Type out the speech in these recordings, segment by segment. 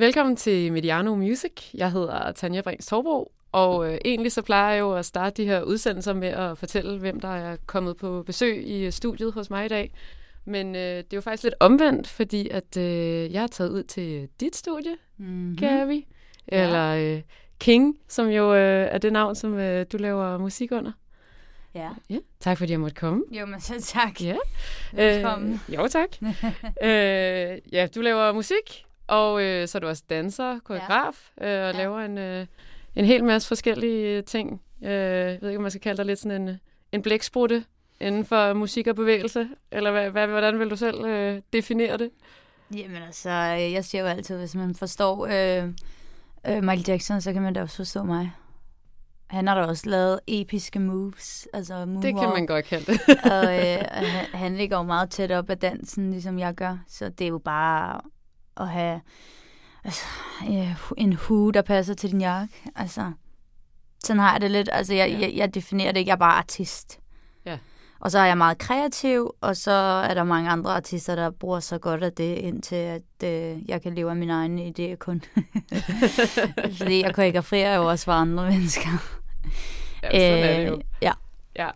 Velkommen til Mediano Music. Jeg hedder Tanja Brings Torbro, og øh, egentlig så plejer jeg jo at starte de her udsendelser med at fortælle, hvem der er kommet på besøg i studiet hos mig i dag. Men øh, det er jo faktisk lidt omvendt, fordi at øh, jeg har taget ud til dit studie, mm-hmm. Gavi, eller øh, King, som jo øh, er det navn, som øh, du laver musik under. Ja. ja. Tak fordi jeg måtte komme. Jo, men så tak. Ja. Velkommen. Øh, jo, tak. øh, ja, du laver musik, og øh, så er du også danser, koreograf, ja. øh, og ja. laver en, øh, en hel masse forskellige ting. Øh, jeg ved ikke, om man skal kalde dig lidt sådan en, en blæksprutte inden for musik og bevægelse, eller hvad, hvad, hvordan vil du selv øh, definere det? Jamen altså, jeg siger jo altid, hvis man forstår øh, øh, Michael Jackson, så kan man da også forstå mig. Han har da også lavet episke moves. Altså moonwalk. det kan man godt kalde det. og øh, han, han ligger jo meget tæt op af dansen, ligesom jeg gør. Så det er jo bare at have altså, en hue, der passer til din jakke. Altså, sådan har jeg det lidt. Altså, jeg, ja. jeg, jeg definerer det ikke. Jeg er bare artist. Ja. Og så er jeg meget kreativ, og så er der mange andre artister, der bruger så godt af det, indtil at øh, jeg kan leve af mine egne idéer kun. Fordi jeg koreograferer jo også for andre mennesker. Ja, sådan er det jo. Øh, ja. Ja.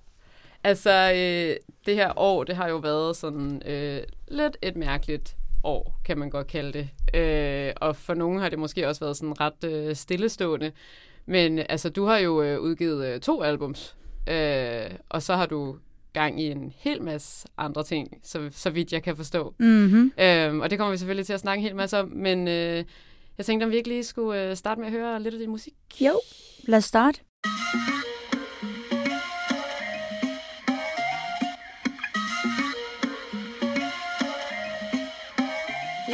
Altså, øh, det her år, det har jo været sådan øh, lidt et mærkeligt år, kan man godt kalde det. Øh, og for nogen har det måske også været sådan ret øh, stillestående. Men altså, du har jo øh, udgivet øh, to albums, øh, og så har du gang i en hel masse andre ting, så, så vidt jeg kan forstå. Mm-hmm. Øh, og det kommer vi selvfølgelig til at snakke en hel masse om, men øh, jeg tænkte, om vi ikke lige skulle øh, starte med at høre lidt af din musik. Jo, lad os starte.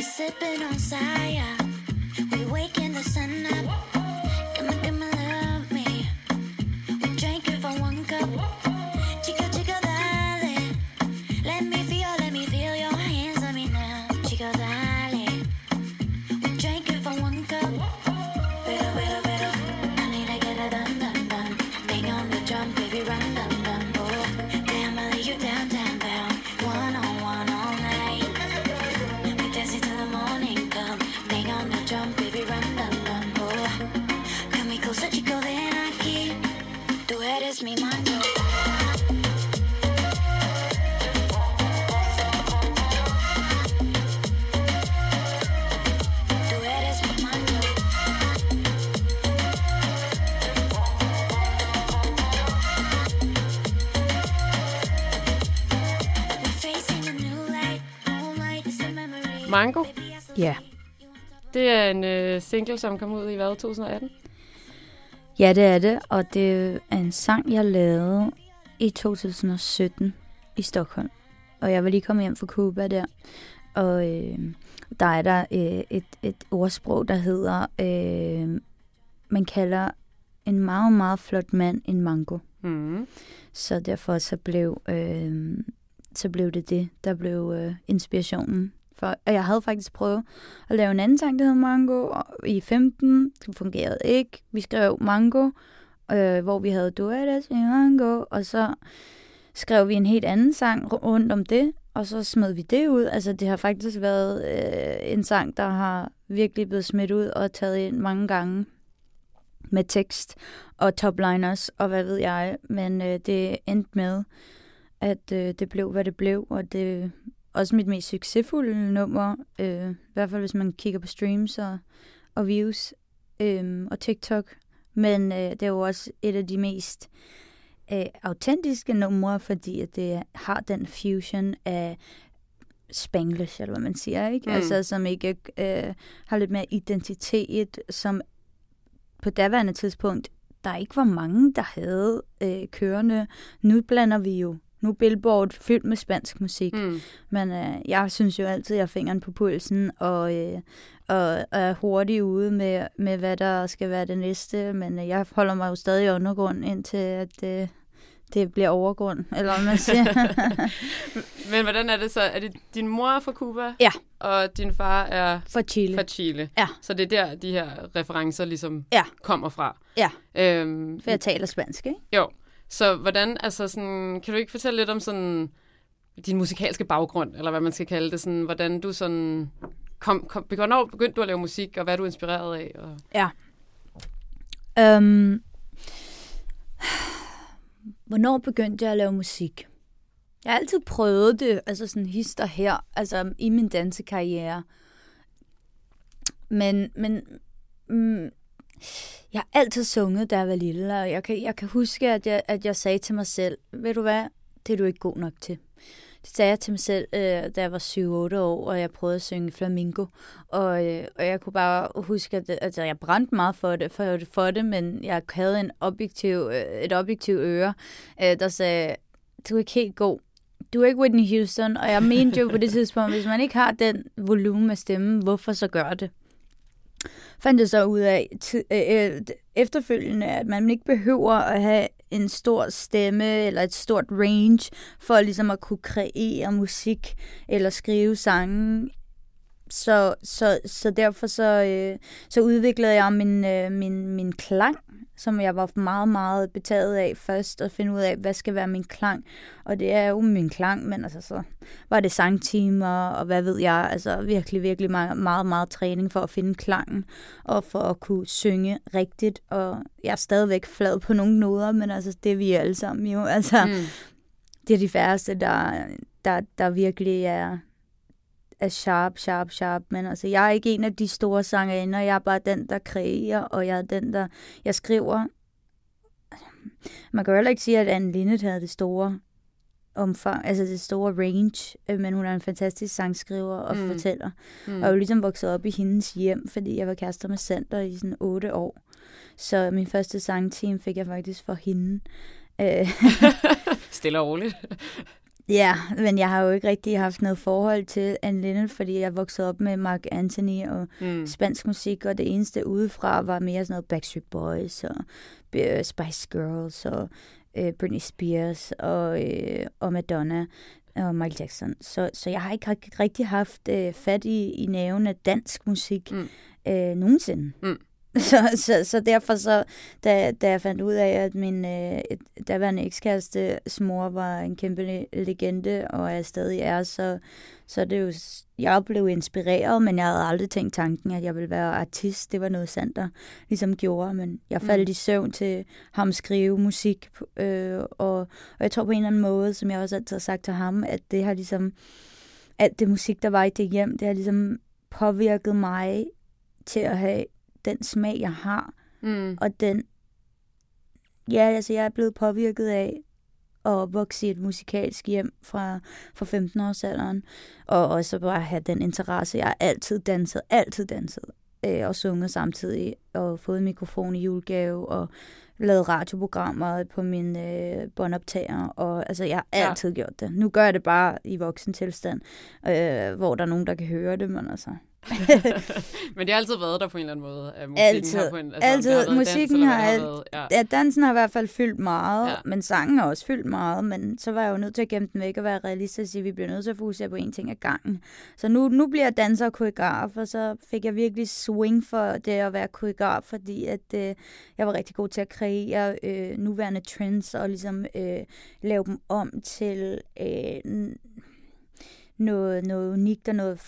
Sipping on saya. Single, som kom ud i hvad, 2018? Ja, det er det, og det er en sang, jeg lavede i 2017 i Stockholm. Og jeg var lige kommet hjem fra Cuba der, og øh, der er der øh, et, et ordsprog, der hedder, øh, man kalder en meget, meget flot mand en mango. Mm. Så derfor så blev, øh, så blev det det, der blev øh, inspirationen. For, og jeg havde faktisk prøvet at lave en anden sang, der hed Mango, og i 15. Det fungerede ikke. Vi skrev Mango, øh, hvor vi havde Duettes i Mango, og så skrev vi en helt anden sang rundt om det, og så smed vi det ud. Altså, det har faktisk været øh, en sang, der har virkelig blevet smidt ud og taget ind mange gange med tekst og topliners og hvad ved jeg. Men øh, det endte med, at øh, det blev, hvad det blev, og det også mit mest succesfulde nummer. Øh, I hvert fald, hvis man kigger på streams og, og views øh, og TikTok. Men øh, det er jo også et af de mest øh, autentiske numre, fordi at det har den fusion af spanglish, eller hvad man siger, ikke? Mm. Altså, som ikke øh, har lidt mere identitet, som på daværende tidspunkt, der ikke var mange, der havde øh, kørende. Nu blander vi jo nu er Billboard fyldt med spansk musik, mm. Men øh, jeg synes jo altid, at jeg har fingeren på pulsen, og, øh, og, og er hurtig ude med, med, hvad der skal være det næste, men øh, jeg holder mig jo stadig i undergrund, indtil at øh, det bliver overgrund, eller hvad man siger. Men hvordan er det så? Er det din mor er fra Cuba? Ja. Og din far er For Chile. fra Chile? Ja. Så det er der, de her referencer ligesom Ja. kommer fra? Ja. Øhm, For jeg taler spansk, ikke? Jo. Så hvordan, altså sådan, kan du ikke fortælle lidt om sådan din musikalske baggrund, eller hvad man skal kalde det, sådan, hvordan du sådan kom, kom, hvornår begyndte du at lave musik, og hvad er du inspireret af? Og... Ja. Øhm, hvornår begyndte jeg at lave musik? Jeg har altid prøvet det, altså sådan hister her, altså i min dansekarriere. Men, men mm, jeg har altid sunget, da jeg var lille, og jeg kan, jeg kan huske, at jeg, at jeg sagde til mig selv, ved du hvad, det er du ikke god nok til. Det sagde jeg til mig selv, øh, da jeg var 7-8 år, og jeg prøvede at synge flamingo. Og, øh, og jeg kunne bare huske, at at jeg brændte meget for det, for, for det, men jeg havde en objektiv, øh, et objektiv øre, øh, der sagde, du er ikke helt god. Du er ikke Whitney Houston, og jeg mente jo på det tidspunkt, hvis man ikke har den volumen af stemmen, hvorfor så gør det? Fandt jeg så ud af øh, øh, efterfølgende, at man ikke behøver at have en stor stemme eller et stort range for ligesom at kunne kreere musik eller skrive sange. Så, så, så derfor så, øh, så udviklede jeg min, øh, min, min klang som jeg var meget, meget betaget af først, at finde ud af, hvad skal være min klang. Og det er jo min klang, men altså så var det sangtimer, og hvad ved jeg, altså virkelig, virkelig meget, meget, meget træning for at finde klangen, og for at kunne synge rigtigt, og jeg er stadigvæk flad på nogle noder, men altså det er vi alle sammen jo, altså mm. det er de færreste, der, der, der virkelig er, er sharp, sharp, sharp, men altså, jeg er ikke en af de store sangerinder, jeg er bare den, der kreerer, og jeg er den, der, jeg skriver. Man kan jo heller ikke sige, at Anne Linnet havde det store omfang, altså det store range, øh, men hun er en fantastisk sangskriver og mm. fortæller. Mm. Og jeg er jo ligesom vokset op i hendes hjem, fordi jeg var kærester med Sander i sådan otte år. Så min første sangteam fik jeg faktisk for hende. Øh. Stille og roligt. Ja, men jeg har jo ikke rigtig haft noget forhold til Anne Lennon, fordi jeg voksede op med Mark Anthony og mm. spansk musik, og det eneste udefra var mere sådan noget Backstreet Boys og uh, Spice Girls og uh, Britney Spears og, uh, og Madonna og Michael Jackson. Så, så jeg har ikke rigtig haft uh, fat i, i næven af dansk musik mm. uh, nogensinde. Mm. Så, så, så derfor så, da, da jeg fandt ud af, at min øh, daværende ekskæreste mor var en kæmpe legende, og jeg stadig er, så, så det jo, jeg blev inspireret, men jeg havde aldrig tænkt tanken, at jeg ville være artist. Det var noget sandt, der ligesom gjorde, men jeg faldt mm. i søvn til ham skrive musik, øh, og, og jeg tror på en eller anden måde, som jeg også altid har sagt til ham, at det har ligesom, alt det musik, der var i det hjem, det har ligesom påvirket mig til at have den smag, jeg har, mm. og den, ja, altså jeg er blevet påvirket af at vokse i et musikalsk hjem fra, fra 15 års alderen, og også bare have den interesse. Jeg har altid danset, altid danset, øh, og sunget samtidig, og fået en mikrofon i julegave, og lavet radioprogrammer på min øh, båndoptager, og altså, jeg har altid ja. gjort det. Nu gør jeg det bare i voksen tilstand, øh, hvor der er nogen, der kan høre det, men altså, Men det har altid været der på en eller anden måde. At musikken altid. Har på en, altså, altid. Har musikken dans, har, har været, ja. ja. dansen har i hvert fald fyldt meget, ja. men sangen har også fyldt meget, men så var jeg jo nødt til at gemme den væk og være realistisk og sige, at vi bliver nødt til at fokusere på en ting ad gangen. Så nu, nu bliver jeg danser og koreograf, og så fik jeg virkelig swing for det at være koreograf, fordi at, øh, jeg var rigtig god til at kreere øh, nuværende trends og ligesom øh, lave dem om til øh, noget, noget unikt og noget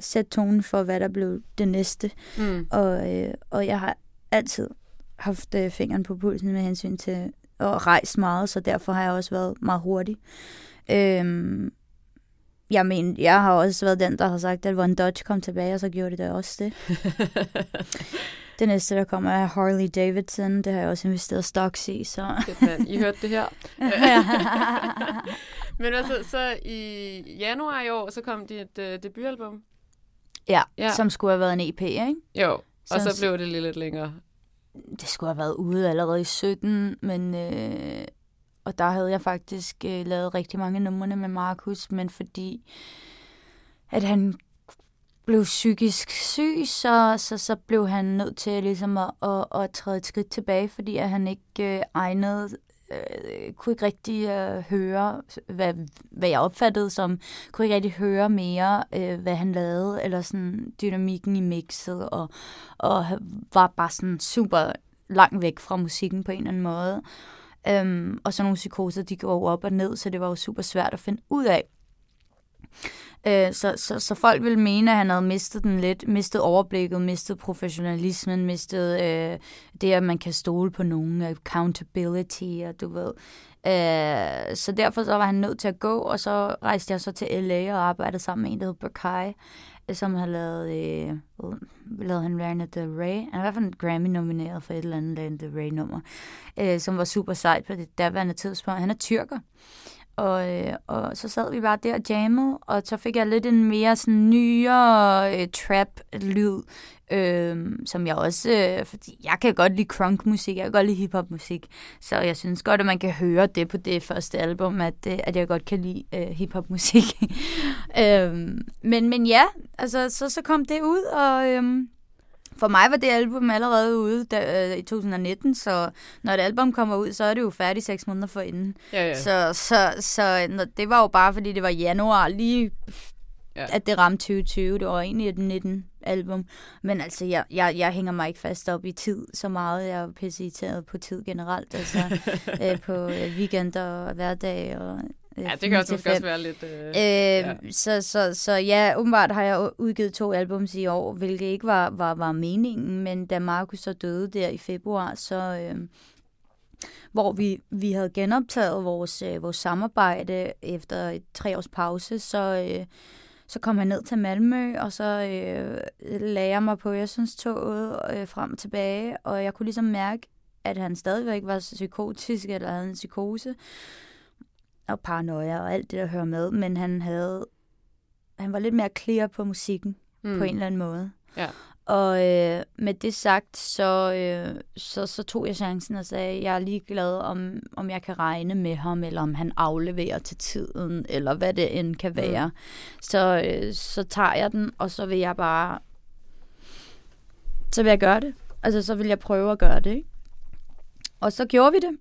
sætte tonen for, hvad der blev det næste. Mm. Og, øh, og jeg har altid haft øh, fingeren på pulsen med hensyn til at rejse meget, så derfor har jeg også været meget hurtig. Øhm, jeg mener, jeg har også været den, der har sagt, at Von Dodge kom tilbage, og så gjorde det da også det. det næste, der kommer, er Harley Davidson. Det har jeg også investeret stocks i, så... I hørte det her. Men altså, så i januar i år, så kom dit uh, debutalbum. Ja, ja, som skulle have været en EP, ikke? Jo, og så, så blev det lige lidt længere. Det skulle have været ude allerede i 17, men... Øh, og der havde jeg faktisk øh, lavet rigtig mange numre med Markus, men fordi at han blev psykisk syg, så, så, så blev han nødt til ligesom at, at, at træde et skridt tilbage, fordi at han ikke øh, egnede øh, kunne ikke rigtig øh, høre, hvad, hvad jeg opfattede som, kunne ikke rigtig høre mere, øh, hvad han lavede, eller sådan dynamikken i mixet, og, og var bare sådan super langt væk fra musikken på en eller anden måde. Øhm, og så nogle psykoser, de går op og ned, så det var jo super svært at finde ud af. Øh, så, så, så folk ville mene, at han havde mistet den lidt, mistet overblikket, mistet professionalismen, mistet øh, det, at man kan stole på nogen, accountability, og du ved. Øh, så derfor så var han nødt til at gå, og så rejste jeg så til LA og arbejdede sammen med en, der hed Burkai, øh, som har lavet, øh, lavet han Lana Del Rey. Han er i hvert fald Grammy-nomineret for et eller andet Lana Del Rey-nummer, øh, som var super sejt på det daværende tidspunkt. Han er tyrker. Og, øh, og så sad vi bare der og jammede, og så fik jeg lidt en mere sådan nyere øh, trap-lyd, øh, som jeg også, øh, fordi jeg kan godt lide crunk-musik, jeg kan godt lide hip-hop-musik, så jeg synes godt, at man kan høre det på det første album, at, øh, at jeg godt kan lide øh, hip-hop-musik. øh, men, men ja, altså så, så kom det ud, og... Øh, for mig var det album allerede ude da, øh, i 2019, så når et album kommer ud, så er det jo færdigt seks måneder forinden. Ja, ja. Så, så, så når, det var jo bare, fordi det var januar, lige Ja. at det ramte 2020. Det var egentlig et 19 album. Men altså, jeg, jeg, jeg hænger mig ikke fast op i tid så meget. Jeg er pisse irriteret på tid generelt. Altså, øh, på øh, weekender og hverdag og øh, Ja, det kan også, 9 til måske 5. også være lidt... Øh, Øh, Ja. så, så, så ja, åbenbart har jeg udgivet to albums i år, hvilket ikke var, var, var meningen, men da Markus så døde der i februar, så øh, hvor vi, vi havde genoptaget vores, øh, vores samarbejde efter et tre års pause, så, øh, så kom han ned til Malmø, og så øh, lagde jeg mig på Øresundstoget øh, frem og tilbage, og jeg kunne ligesom mærke, at han stadigvæk var psykotisk, eller havde en psykose, og paranoia og alt det, der hører med, men han havde han var lidt mere clear på musikken mm. på en eller anden måde. Ja. Og øh, med det sagt, så, øh, så, så tog jeg chancen og sagde, jeg er ligeglad, om, om jeg kan regne med ham, eller om han afleverer til tiden, eller hvad det end kan være. Mm. Så, øh, så tager jeg den, og så vil jeg bare... Så vil jeg gøre det. Altså, så vil jeg prøve at gøre det, ikke? Og så gjorde vi det.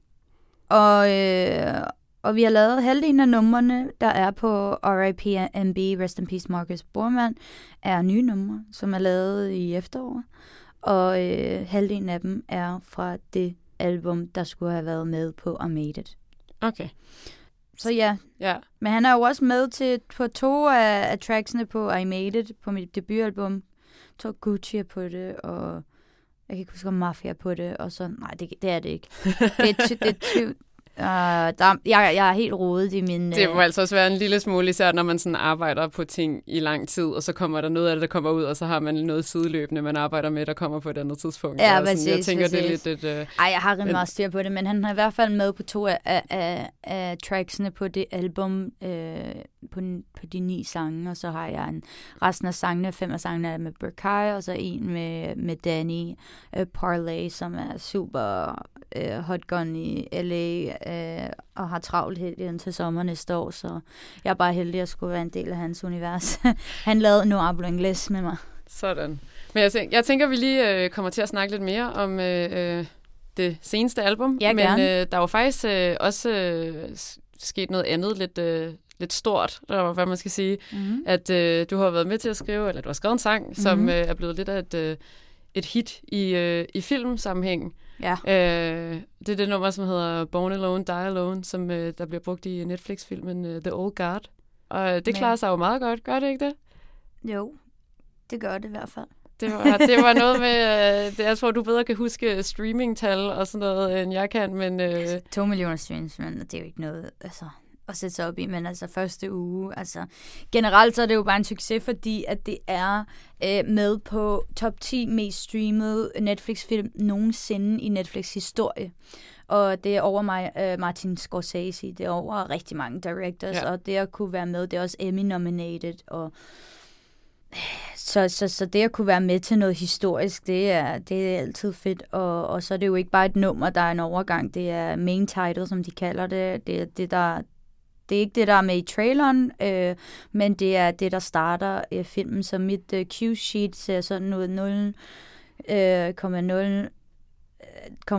Og, øh, og vi har lavet halvdelen af numrene, der er på RIP MB, Rest in Peace Marcus Bormann, er nye numre, som er lavet i efteråret. Og øh, halvdelen af dem er fra det album, der skulle have været med på I Made It. Okay. Så ja, Ja. men han er jo også med til på to af, af tracksene på I Made It, på mit debutalbum. Tror Gucci på det, og jeg kan ikke huske, om Mafia på det, og så, nej, det, det er det ikke. Det er, ty, det er ty, Uh, der, jeg, jeg er helt rodet i min... Det må øh, altså også være en lille smule, især når man sådan arbejder på ting i lang tid, og så kommer der noget af det, der kommer ud, og så har man noget sideløbende, man arbejder med, der kommer på et andet tidspunkt. Ja, og sådan, jeg præcis, tænker, det er præcis. lidt et... Øh, Ej, jeg har rimelig meget styr på det, men han er i hvert fald med på to af, af, af, af tracksene på det album, øh, på, på de ni sange, og så har jeg en, resten af sangene, fem af sangene er med Burkai, og så en med, med Danny øh, Parlay, som er super øh, hot gun i LA, øh, og har travlt helt indtil sommer næste år, så jeg er bare heldig at skulle være en del af hans univers. han lavede No Hablo Ingles med mig. sådan. Men jeg tænker, jeg tænker, vi lige øh, kommer til at snakke lidt mere om øh, øh, det seneste album. Ja, Men gerne. øh, der er jo faktisk øh, også øh, sket noget andet lidt... Øh, lidt stort, eller hvad man skal sige, Mm-hmm. at øh, du har været med til at skrive, eller du har skrevet en sang, mm-hmm. som Mhm. øh, er blevet lidt af et, øh, et hit i, øh, i filmsammenhæng. Ja. Øh, det er det nummer, som hedder Born Alone, Die Alone, som øh, der bliver brugt i Netflix-filmen øh, The Old Guard. Og øh, det Men- klarer sig jo meget godt, gør det ikke det? Jo, det gør det i hvert fald. Det var, det var noget med, øh, det, jeg tror, du bedre kan huske streamingtal og sådan noget, end jeg kan, men øh, To millioner streams, men det er jo ikke noget altså, at sætte sig op i, men altså første uge, altså generelt så er det jo bare en succes, fordi at det er øh, med på top 10 mest streamede Netflix-film nogensinde i Netflix historie. Og det er over mig, øh, Martin Scorsese, det er over rigtig mange directors, Ja. og det at kunne være med, det er også Emmy-nominated, og så, så, så det at kunne være med til noget historisk, det er, det er altid fedt. Og, og så er det jo ikke bare et nummer, der er en overgang. Det er main title, som de kalder det. Det er, det, der, det er ikke det, der er med i traileren, øh, men det er det, der starter øh, filmen. Så mit øh, cue-sheet ser sådan ud 0, øh,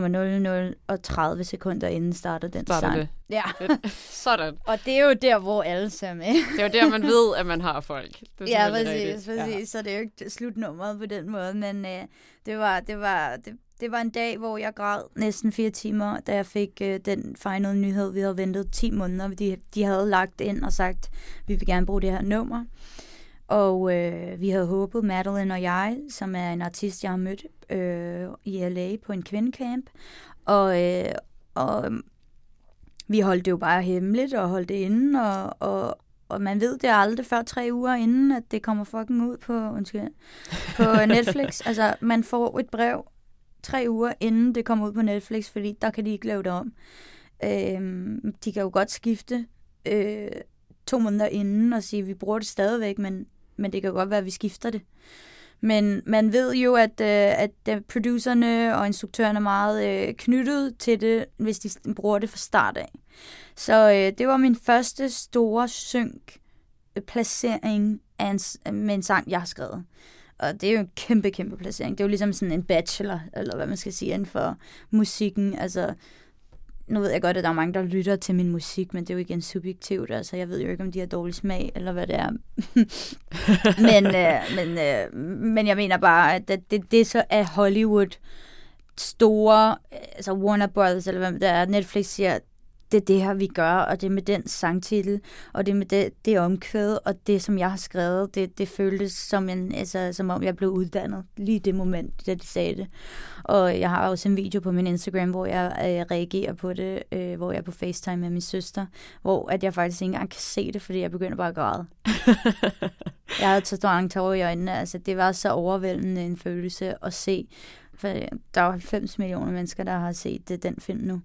0, 0, og 30 sekunder inden starter den starter sang. det. Ja, Sådan. og det er jo der, hvor alle ser med. Det er jo der, man ved, at man har folk. Det er Ja, præcis, præcis. Ja. Så det er jo ikke slutnummeret på den måde, men øh, det var, det var, det, det var en dag, hvor jeg græd næsten fire timer, da jeg fik øh, den final nyhed. Vi havde ventet 10 måneder. De, de havde lagt ind og sagt, vi vil gerne bruge det her nummer. Og øh, vi havde håbet, Madeline og jeg, som er en artist, jeg har mødt øh, i LA på en kvindecamp. Og, øh, og øhm, vi holdt det jo bare hemmeligt og holdt det inde, og, og, og man ved det aldrig før tre uger inden, at det kommer fucking ud på, undskyld, på Netflix. altså, man får et brev tre uger inden det kommer ud på Netflix, fordi der kan de ikke lave det om. Øh, de kan jo godt skifte øh, to måneder inden og sige, at vi bruger det stadigvæk, men, men det kan jo godt være, at vi skifter det. Men man ved jo, at, øh, at øh, producerne og instruktøren er meget øh, knyttet til det, hvis de bruger det fra start af. Så øh, det var min første store synk placering af en, med en sang, jeg har skrevet. Og det er jo en kæmpe, kæmpe placering. Det er jo ligesom sådan en bachelor, eller hvad man skal sige, inden for musikken. Altså, nu ved jeg godt, at der er mange, der lytter til min musik, men det er jo igen subjektivt. Altså, jeg ved jo ikke, om de har dårlig smag, eller hvad det er. men, øh, men, øh, men jeg mener bare, at det, det, det så er Hollywood store, altså Warner Brothers, eller hvad det er, Netflix siger, det er det her, vi gør, og det er med den sangtitel, og det er med det, det omkvæd, og det, som jeg har skrevet, det, det føltes som, en, altså, som om jeg blev uddannet lige det moment, da de sagde det. Og jeg har også en video på min Instagram, hvor jeg øh, reagerer på det, øh, hvor jeg er på FaceTime med min søster, hvor at jeg faktisk ikke engang kan se det, fordi jeg begynder bare at græde. jeg havde så mange tårer i øjnene, altså det var så overvældende en følelse at se, for der er 90 millioner mennesker, der har set det, den film nu.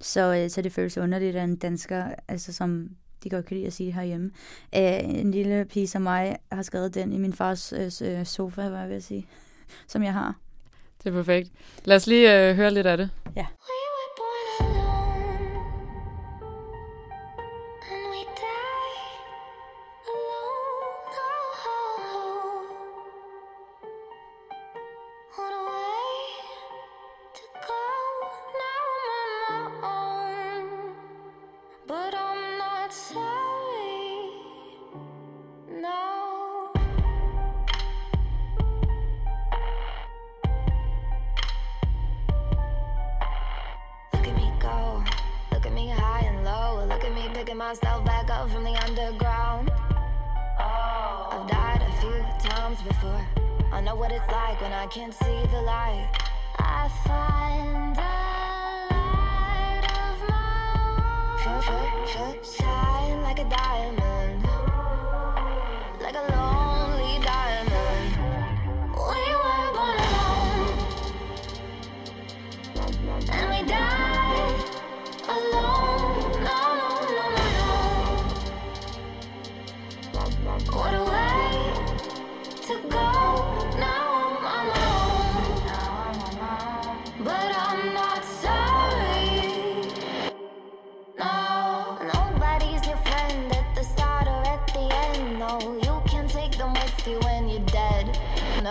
Så, øh, så det føles underligt, at en dansker, altså som de godt kan lide at sige herhjemme, øh, en lille pige som mig har skrevet den i min fars øh, øh, sofa, hvad jeg vil sige, som jeg har. Det er perfekt. Lad os lige øh, høre lidt af det. We were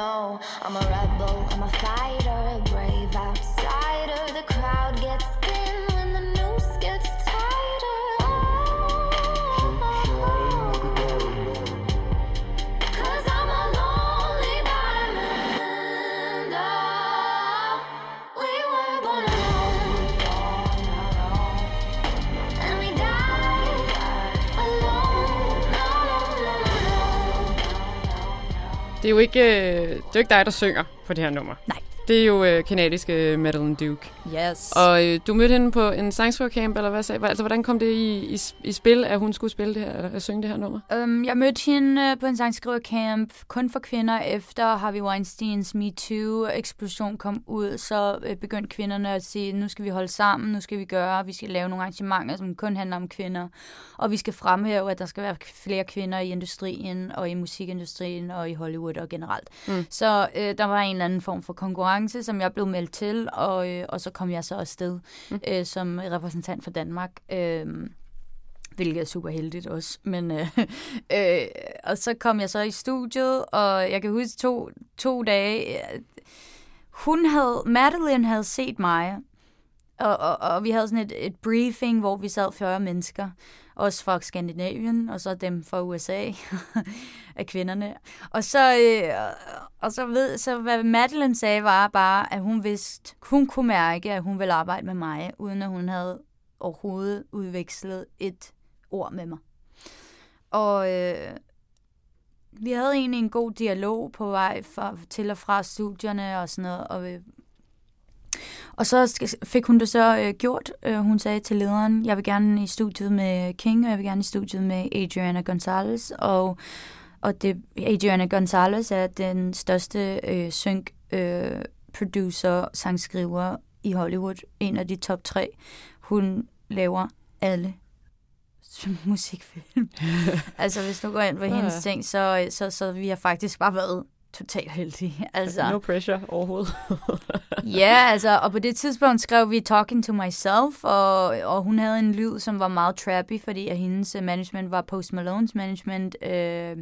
No, I'm a rebel, I'm a fighter, a brave outsider. The crowd gets Det er jo ikke, øh, det er jo ikke dig, der synger på det her nummer. Nej. Det er jo øh, kanadiske Madeline Duke. Yes. Og øh, du mødte hende på en sangskrivecamp, eller hvad sagde Altså, hvordan kom det i, i, i spil, at hun skulle spille det her, eller synge det her nummer? Um, jeg mødte hende øh, på en sangskrivercamp kun for kvinder. Efter Harvey Weinsteins MeToo-eksplosion kom ud, så øh, begyndte kvinderne at sige, nu skal vi holde sammen, nu skal vi gøre, vi skal lave nogle arrangementer, som kun handler om kvinder. Og vi skal fremhæve, at der skal være flere kvinder i industrien, og i musikindustrien, og i Hollywood og generelt. Mm. Så øh, der var en eller anden form for konkurrence, som jeg blev meldt til, og, øh, og så kom jeg så afsted Mm. øh, som repræsentant for Danmark. Øh, hvilket er super heldigt også. Men, øh, øh, og så kom jeg så i studiet, og jeg kan huske to, to dage. øh, Hun havde, Madeline havde set mig, og, og, og vi havde sådan et, et briefing, hvor vi sad 40 mennesker. Også fra Skandinavien, og så dem fra USA af kvinderne. Og så, øh, og så ved, så hvad Madeline sagde var bare, at hun vidste, hun kunne mærke, at hun ville arbejde med mig, uden at hun havde overhovedet udvekslet et ord med mig. Og øh, vi havde egentlig en god dialog på vej fra, til og fra studierne og sådan noget, og, vi og så fik hun det så øh, gjort. Øh, hun sagde til lederen, jeg vil gerne i studiet med King, og jeg vil gerne i studiet med Adriana Gonzalez, og, og det, Adriana Gonzalez er den største øh, sync øh, producer, sangskriver i Hollywood, en af de top tre. Hun laver alle musikfilm. altså, hvis du går ind på Ja. hendes ting, så, så, så vi har faktisk bare været totalt heldige. Altså, No pressure overhovedet. ja, altså, og på det tidspunkt skrev vi Talking to Myself, og, og hun havde en lyd, som var meget trappy, fordi at hendes management var Post Malones management, øh,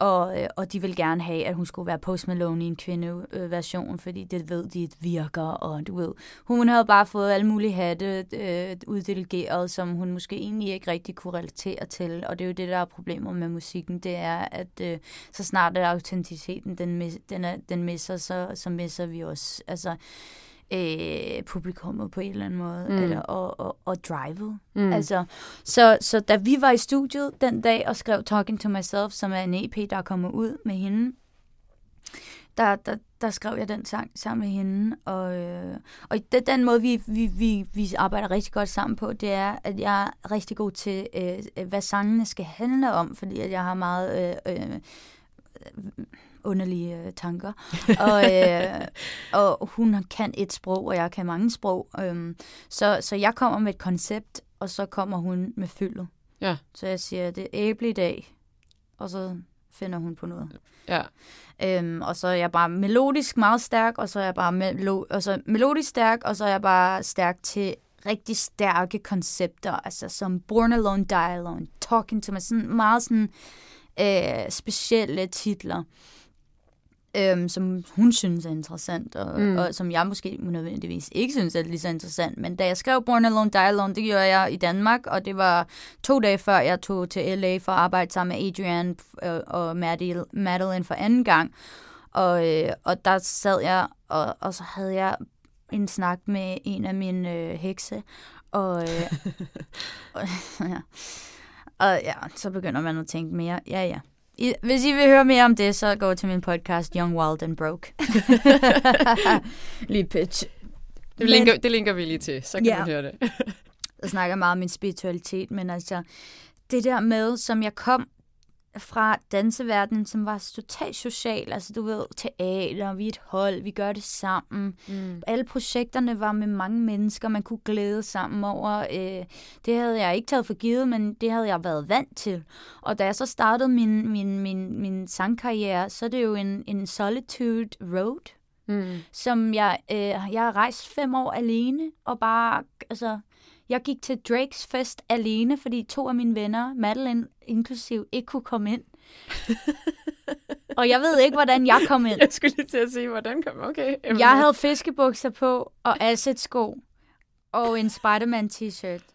og, øh, og de vil gerne have, at hun skulle være Post Malone i en kvindeversion, fordi det ved de, virker, og du ved, hun havde bare fået alle mulige hatte øh, uddelegeret, som hun måske egentlig ikke rigtig kunne relatere til, og det er jo det, der er problemet med musikken, det er, at øh, så snart er autenticiteten, den, mis- den, er, den misser, så, så misser vi også, altså, øh, publikummet på en eller anden måde, Mm. eller, og, og, og drivet. Mm. Altså, så, så da vi var i studiet den dag og skrev Talking to Myself, som er en EP, der er kommet ud med hende, der, der, der skrev jeg den sang sammen med hende. Og, øh, og det, den måde, vi, vi, vi, vi arbejder rigtig godt sammen på, det er, at jeg er rigtig god til, øh, hvad sangene skal handle om, fordi at jeg har meget... Øh, øh, underlige øh, tanker. og, øh, og hun kan et sprog, og jeg kan mange sprog. Øhm, så, så jeg kommer med et koncept, og så kommer hun med fyldet. Ja. Så jeg siger, det er æble i dag, og så finder hun på noget. Ja. Øhm, og så er jeg bare melodisk meget stærk, og så er jeg bare melo- og så melodisk stærk, og så er jeg bare stærk til rigtig stærke koncepter, altså som Born Alone, Die Alone, Talking to Me, sådan meget sådan øh, specielle titler, øhm, som hun synes er interessant, og, Mm. og som jeg måske nødvendigvis ikke synes er lige så interessant. Men da jeg skrev Born Alone, Die Alone, det gjorde jeg i Danmark, og det var to dage før jeg tog til LA for at arbejde sammen med Adrian øh, og Maddie- Madeline for anden gang. Og, øh, og der sad jeg, og, og så havde jeg en snak med en af mine øh, hekse, og, øh, og, ja. og ja, så begynder man at tænke mere, ja ja. I, hvis I vil høre mere om det, så gå til min podcast Young, Wild and Broke. Lige pitch. Det linker, det linker vi lige til, så kan Ja. man høre det. Jeg snakker meget om min spiritualitet, men altså, det der med, som jeg kom fra danseverdenen, som var totalt social, altså du ved, teater, vi er et hold, vi gør det sammen. Mm. Alle projekterne var med mange mennesker, man kunne glæde sammen over. Øh, det havde jeg ikke taget for givet, men det havde jeg været vant til. Og da jeg så startede min, min, min, min sangkarriere, så er det jo en, en solitude road, Mm. som jeg, øh, jeg har rejst fem år alene, og bare, altså, jeg gik til Drakes fest alene, fordi to af mine venner, Madeline inklusiv, ikke kunne komme ind. og jeg ved ikke, hvordan jeg kom ind. Jeg skulle lige til at sige, hvordan kom okay. Jamen, Jeg havde fiskebukser på, og acid-sko, og en Spider-Man t-shirt.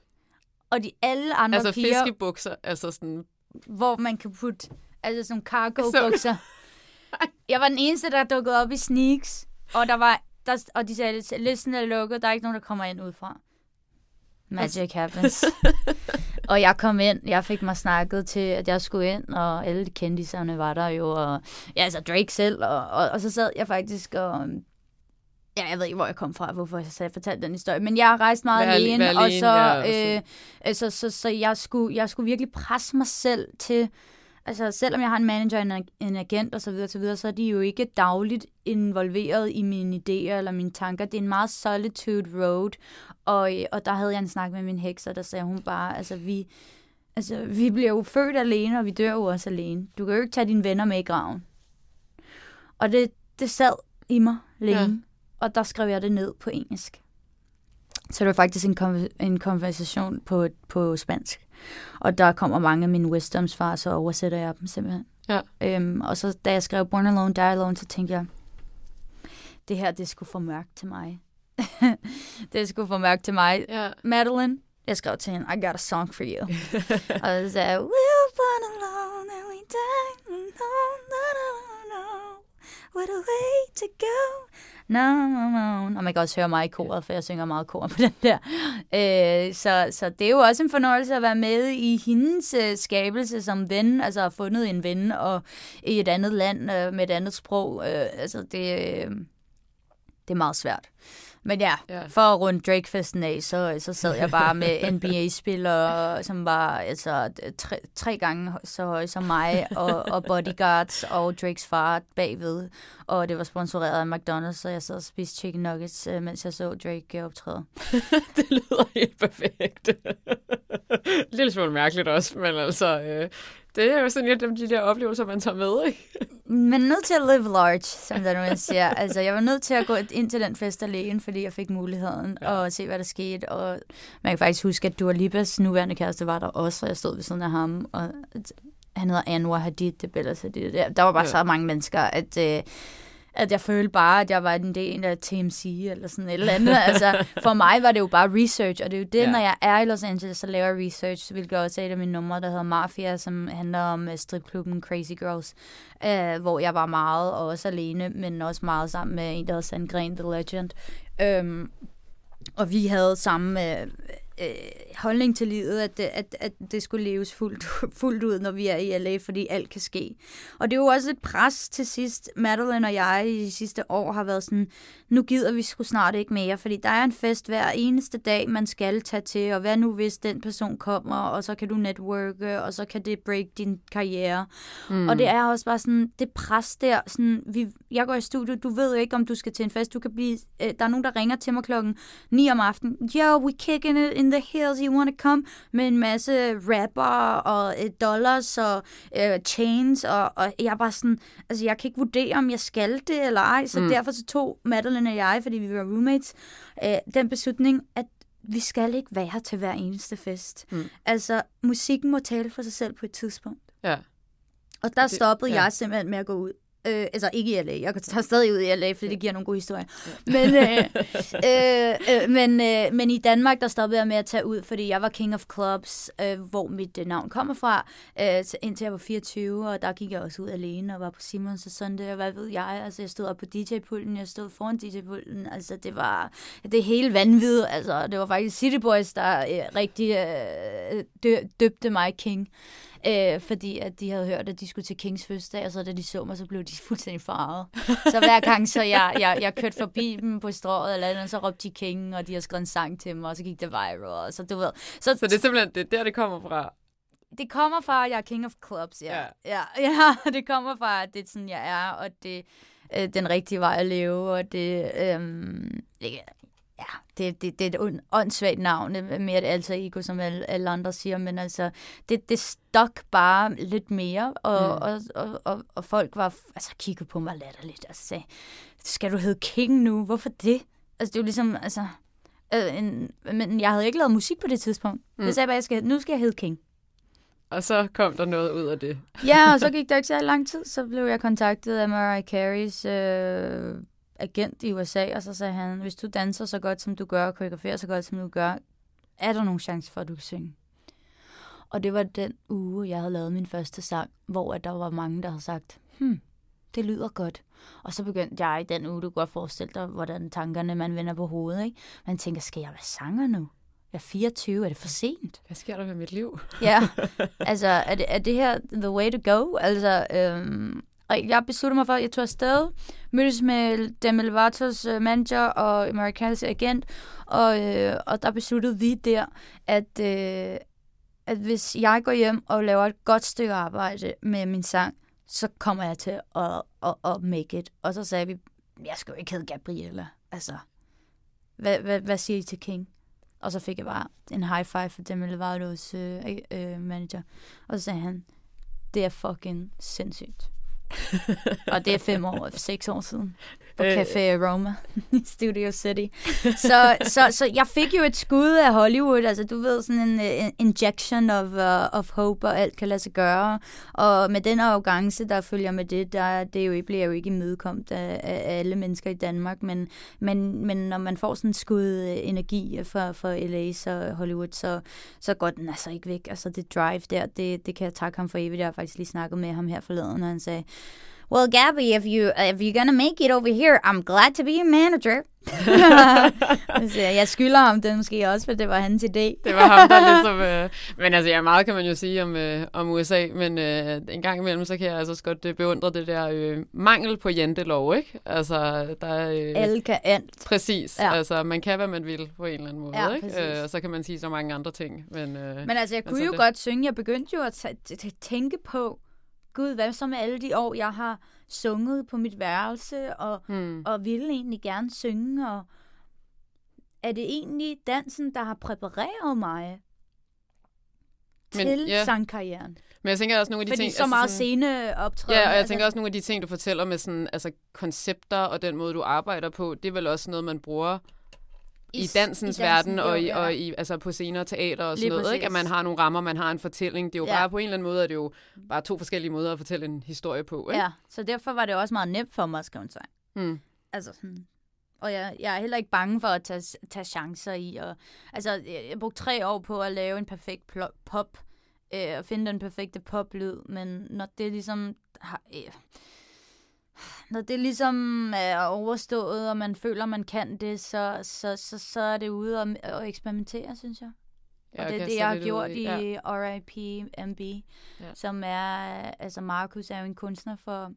Og de alle andre Altså piger, fiskebukser, altså sådan... hvor man kan putte, altså sådan cargo-bukser. Jeg var den eneste, der dukkede op i sneaks, og der var, der, og de sagde, listen er lukket, der er ikke nogen, der kommer ind udefra. Magic happens. og jeg kom ind, jeg fik mig snakket til, at jeg skulle ind, og alle de kendiserne var der jo, og ja, altså Drake selv, og, og, og så sad jeg faktisk og... Ja, jeg ved ikke, hvor jeg kom fra, hvorfor jeg sagde, fortalte den historie, men jeg har rejst meget Vær ale- alene, vær og alene, så, ja, og så- øh, øh, så, så, så jeg, skulle, jeg skulle virkelig presse mig selv til, altså selvom jeg har en manager, en, en agent og så videre, så videre, så er de jo ikke dagligt involveret i mine idéer eller mine tanker. Det er en meget solitude road, og, øh, og der havde jeg en snak med min heks, og der sagde hun bare, altså vi, altså vi bliver jo født alene, og vi dør jo også alene. Du kan jo ikke tage dine venner med i graven. Og det, det sad i mig længe, ja. og der skrev jeg det ned på engelsk. Så det var faktisk en, konver- en konversation på, på spansk. Og der kommer mange af mine wisdoms fra, så oversætter jeg dem simpelthen. Ja. Øhm, og så da jeg skrev Born Alone, Die Alone, så tænkte jeg, det her, det skulle for mørkt til mig. det skulle for mørkt til mig. Ja. Madeline, Jeg skrev til hende, I got a song for you. og så sagde jeg, We're born alone and we die alone. No, no, no. What a way to go. No, no, no. Og man kan også høre mig i koret, for jeg synger meget kor på den der. Øh, så, så det er jo også en fornøjelse at være med i hendes øh, skabelse som ven. Altså have fundet en ven og i et andet land øh, med et andet sprog. Øh, altså det, øh, det er meget svært. Men ja, Ja. for at runde Drake-festen af, så, så sad jeg bare med NBA-spillere, som var altså tre, tre gange så høje som mig, og, og bodyguards og Drakes far bagved. Og det var sponsoreret af McDonald's, så jeg sad og spiste chicken nuggets, øh, mens jeg så Drake øh, optræde. det lyder helt perfekt. Lille smule mærkeligt også, men altså, øh, det er jo sådan lidt de der oplevelser, man tager med, ikke? Men nødt til at live large, som der nu siger. Altså, jeg var nødt til at gå ind til den fest alene, fordi jeg fik muligheden ja. og se, hvad der skete. Og man kan faktisk huske, at Dua Lipas nuværende kæreste var der også, og jeg stod ved siden af ham. Og han hedder Anwar Hadid, det billede, så det der. Der var bare ja. så mange mennesker, at... Øh, at jeg følte bare, at jeg var en del af TMC eller sådan et eller andet. altså, for mig var det jo bare research, og det er jo det, Ja. når jeg er i Los Angeles, så laver jeg research, hvilket også er et af mine numre, der hedder Mafia, som handler om uh, stripklubben Crazy Girls, uh, hvor jeg var meget, og også alene, men også meget sammen med en, der hedder Sandgren, The Legend. Um, og vi havde samme øh, øh, holdning til livet, at, det- at, at det skulle leves fuldt, fuldt ud, når vi er i LA, fordi alt kan ske. Og det er jo også et pres til sidst. Madeline og jeg i de sidste år har været sådan, nu gider vi sgu snart ikke mere, fordi der er en fest hver eneste dag, man skal tage til, og hvad nu hvis den person kommer, og så kan du networke, og så kan det break din karriere. Mm. Og det er også bare sådan, det pres der, sådan, vi, jeg går i studiet, du ved jo ikke, om du skal til en fest, du kan blive, øh, der er nogen, der ringer til mig klokken 9 om aftenen, yo, we kicking it in the hills, you wanna come, med en masse rapper, og øh, dollars, og øh, chains, og, og jeg er bare sådan, altså jeg kan ikke vurdere, om jeg skal det eller ej, så mm. derfor så tog Madeline og jeg, fordi vi var roommates, øh, den beslutning, at vi skal ikke være til hver eneste fest. Mm. Altså, musikken må tale for sig selv på et tidspunkt. Ja. Og der Det- stoppede ja. jeg simpelthen med at gå ud. Øh, altså ikke i LA. Jeg tager stadig ud i LA, fordi det giver nogle gode historier. Men, øh, øh, øh, men, øh, men i Danmark, der stoppede jeg med at tage ud, fordi jeg var king of clubs, øh, hvor mit øh, navn kommer fra, øh, indtil jeg var 24, og der gik jeg også ud alene og var på Simons og Sunday, og hvad ved jeg. Altså, jeg stod op på DJ-pulten, jeg stod foran DJ-pulten. Altså, det var det hele vanvittigt. Altså, det var faktisk City Boys, der øh, rigtig øh, dø, døbte mig king. Øh, fordi at de havde hørt, at de skulle til Kings fødselsdag, og så da de så mig, så blev de fuldstændig farvet. Så hver gang, så jeg, jeg, jeg kørte forbi dem på strået eller andet, så råbte de King, og de har skrevet en sang til mig, og så gik det viral. Og så, du ved, så, Så det er simpelthen det er der, det kommer fra. det kommer fra, at jeg er king of clubs, ja. Ja. Ja, ja, det kommer fra, at det er sådan, jeg er, og det er den rigtige vej at leve, og det, øhm, ja, det, det, det er et åndssvagt navn, øh, mere et alter ego, som alle, alle andre siger, men altså, det, det stok bare lidt mere, og, Mm. og, og, og, og folk var, altså, kiggede på mig latterligt, og sagde, skal du hedde King nu? Hvorfor det? Altså, det er jo ligesom, altså, øh, en, men jeg havde ikke lavet musik på det tidspunkt. Mm. Jeg sagde bare, jeg skal, nu skal jeg hedde King. Og så kom der noget ud af det. Ja, og så gik der ikke så lang tid, så blev jeg kontaktet af Mariah Careys øh, agent i USA, og så sagde han, hvis du danser så godt, som du gør, og koreograferer så godt, som du gør, er der nogen chance for, at du kan synge? Og det var den uge, jeg havde lavet min første sang, hvor at der var mange, der havde sagt, hmm, det lyder godt. Og så begyndte jeg i den uge, du godt forestille dig, hvordan tankerne man vender på hovedet, ikke? Man tænker, skal jeg være sanger nu? Jeg er 24, er det for sent? Hvad sker der med mit liv? Ja, altså, er det, er det her the way to go? Altså, øhm, og jeg besluttede mig for, at jeg tog afsted, mødtes med Demi Lovato's øh, manager og Americans agent, og, øh, og der besluttede vi der, at, øh, at hvis jeg går hjem og laver et godt stykke arbejde med min sang, så kommer jeg til at, at, at make it. Og så sagde vi, jeg skal jo ikke hedde Gabriella. Altså, hvad, hvad, hvad siger I til King? Og så fik jeg bare en high five fra Demi Lovato's øh, øh, manager. Og så sagde han, det er fucking sindssygt og det er fem år, seks år siden på Øh. Café Aroma i Studio City. Så, så, så jeg fik jo et skud af Hollywood, altså du ved, sådan en, en injection of, uh, of hope, og alt kan lade sig gøre. Og med den arrogance, der følger med det, der det er jo, ikke- bliver jo ikke imødekommet af, af alle mennesker i Danmark, men, men, men når man får sådan en skud øh, energi fra, fra LA, så Hollywood, så, så går den altså ikke væk. Altså det drive der, det, det kan jeg takke ham for evigt. Jeg har faktisk lige snakket med ham her forleden, og han sagde, Well, Gabby, if you if you're gonna make it over here, I'm glad to be your manager. så jeg skylder ham det måske også, for det var hans idé. Det var ham, der ligesom... Øh, men altså, ja, meget kan man jo sige om, øh, om USA, men øh, en gang imellem, så kan jeg altså også godt øh, beundre det der øh, mangel på jantelov, ikke? Altså, der er... Øh, Alle kan alt. Præcis. Ja. Altså, man kan, hvad man vil på en eller anden måde, Ja, ikke? Øh, og så kan man sige så mange andre ting, men... Øh, Men altså, jeg kunne jo det- godt synge. Jeg begyndte jo at tænke på, gud, hvad så med alle de år, jeg har sunget på mit værelse, og, hmm. og ville egentlig gerne synge, og er det egentlig dansen, der har præpareret mig Men, til ja. sangkarrieren? Men jeg tænker også nogle af de Fordi ting... så meget sådan, scene optræden. Ja, og jeg tænker også nogle af de ting, du fortæller med sådan, altså, koncepter og den måde, du arbejder på, det er vel også noget, man bruger i, dansens i verden jo, og, i, og i, altså på scener og teater og sådan Lige noget. Ikke? At man har nogle rammer, man har en fortælling. Det er jo Ja. bare på en eller anden måde, at det er jo bare to forskellige måder at fortælle en historie på. Ikke? Ja, så derfor var det også meget nemt for mig at skrive en sang. Mm. Altså sådan... Og jeg, jeg er heller ikke bange for at tage, tage chancer i. Og, altså, jeg, jeg brugte tre år på at lave en perfekt plo- pop. Øh, og finde den perfekte poplyd. Men når det ligesom... Har, øh, når det ligesom er overstået, og man føler, man kan det, så, så, så, så er det ude at, at eksperimentere, synes jeg. Og det er det, jeg har gjort i- i Ja. R.I.P. MB, Ja. som er, altså Markus er jo en kunstner for,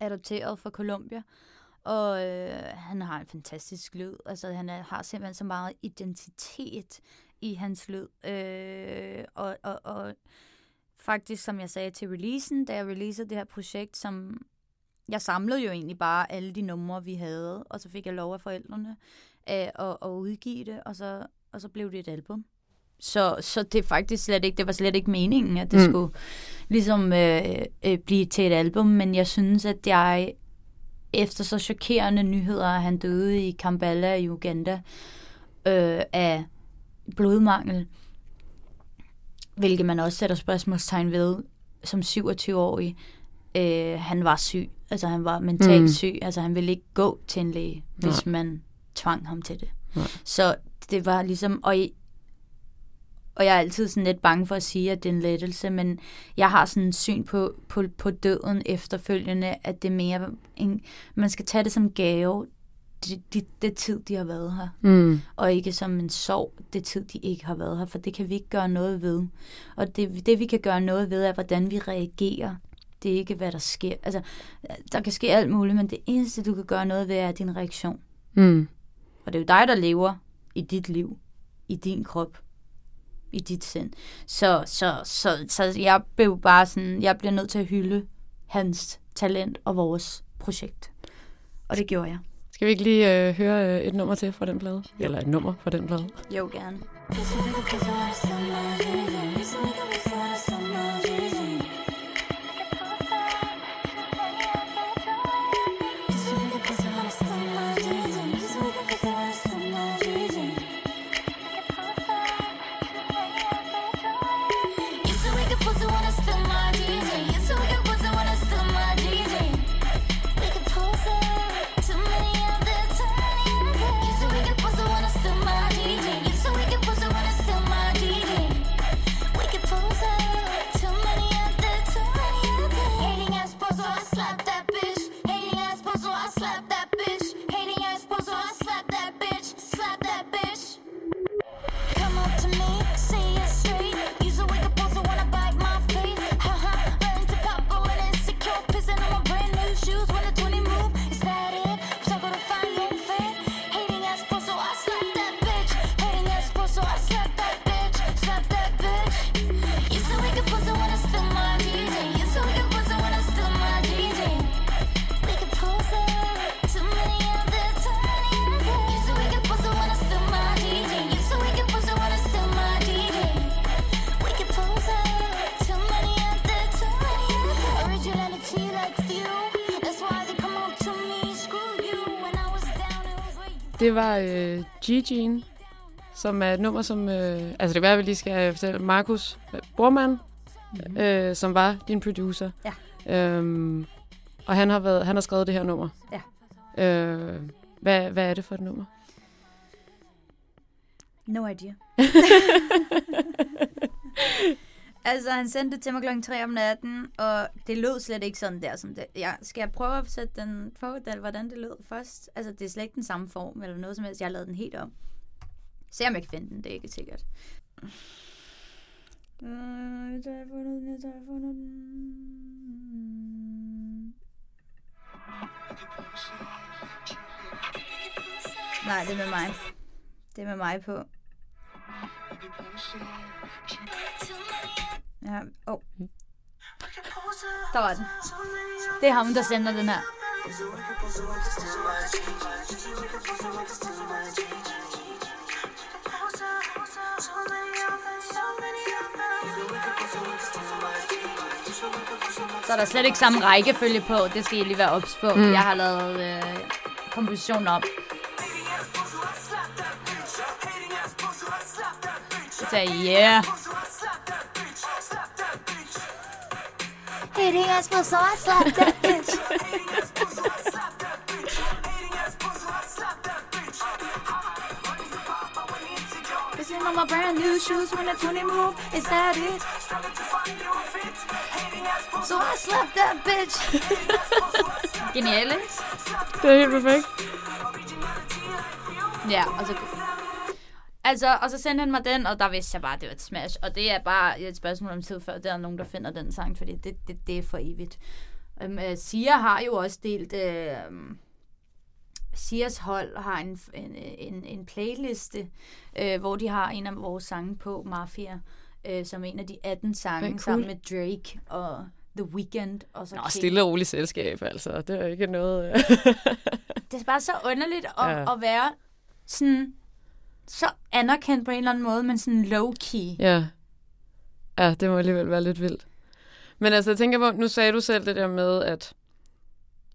adopteret fra Colombia, og øh, han har en fantastisk lyd, altså han er, har simpelthen så meget identitet i hans lyd, øh, og, og, og faktisk, som jeg sagde til releasen, da jeg releasede det her projekt, som jeg samlede jo egentlig bare alle de numre, vi havde, og så fik jeg lov af forældrene øh, at, at udgive det, og så, og så blev det et album. Så, så det faktisk slet ikke, det var slet ikke meningen, at det. Mm. skulle ligesom øh, øh, blive til et album, men jeg synes, at jeg efter så chokerende nyheder, at han døde i Kampala i Uganda øh, af blodmangel, hvilket man også sætter spørgsmålstegn ved som 27-årig. Øh, han var syg, altså han var mentalt mm. Syg, altså han ville ikke gå til en læge, hvis man tvang ham til det. Nej. Så det var ligesom, og, i- og jeg er altid sådan lidt bange for at sige, at det er en lettelse, men jeg har sådan en syn på, på, på døden efterfølgende, at det er mere, en, man skal tage det som gave, det, det, det tid, de har været her Mm. og ikke som en sorg, det tid, de ikke har været her, for det kan vi ikke gøre noget ved. Og det, det vi kan gøre noget ved, er, hvordan vi reagerer. Det er ikke, hvad der sker. Altså, der kan ske alt muligt, men det eneste, du kan gøre noget ved, er din reaktion. Mm. Og det er jo dig, der lever i dit liv, i din krop, i dit sind. Så, så, så, så jeg blev bare sådan, jeg bliver nødt til at hylde hans talent og vores projekt. Og det gjorde jeg. Skal vi ikke lige øh, høre øh, et nummer til fra den plade? Eller et nummer fra den plade? Jo, gerne. Det var øh, G-Gene, som er et nummer, som... Øh, altså, det kan være, at vi lige skal fortælle. Markus Bormann, Mm-hmm. øh, som var din producer. Ja. Øhm, og han har, været, han har skrevet det her nummer. Ja. Øh, hvad, hvad er det for et nummer? No idea. altså, han sendte det til mig klokken 3 om natten, og det lød slet ikke sådan der. Som det. Ja, skal jeg prøve at sætte den på, den, hvordan det lød først? Altså, det er slet ikke den samme form, eller noget som helst. Jeg har lavet den helt om. Se om jeg kan finde den, det er ikke sikkert. Øh, så har jeg fundet den, så har jeg fundet den. Nej, det er med mig. Det er med mig på. Ja, oh. Der var den. Det er ham, der sender den her. Så er der slet ikke samme rækkefølge på. Det skal I lige være ops på. Mm. Jeg har lavet øh, komposition om. Så yeah. Hitting us for so I slap that bitch. Kissing on my brand new shoes when a 20 move, is that it? So I slapped that bitch. Genial, ikke? Det er helt perfekt. Ja, og så... Altså, og så sendte han mig den, og der vidste jeg bare, at det var et smash. Og det er bare et spørgsmål om tid før, der er nogen, der finder den sang, fordi det, det, det er for evigt. Um, uh, Sia har jo også delt... Uh, Sias hold har en, en, en, en playliste, uh, hvor de har en af vores sange på, Mafia, uh, som en af de 18 sange, cool. sammen med Drake og The Weeknd. Og så Nå, King. stille og roligt selskab, altså. Det er ikke noget... det er bare så underligt at, ja. at være sådan så anerkendt på en eller anden måde, men sådan low-key. ja. Ja, det må alligevel være lidt vildt. Men altså, jeg tænker på, nu sagde du selv det der med, at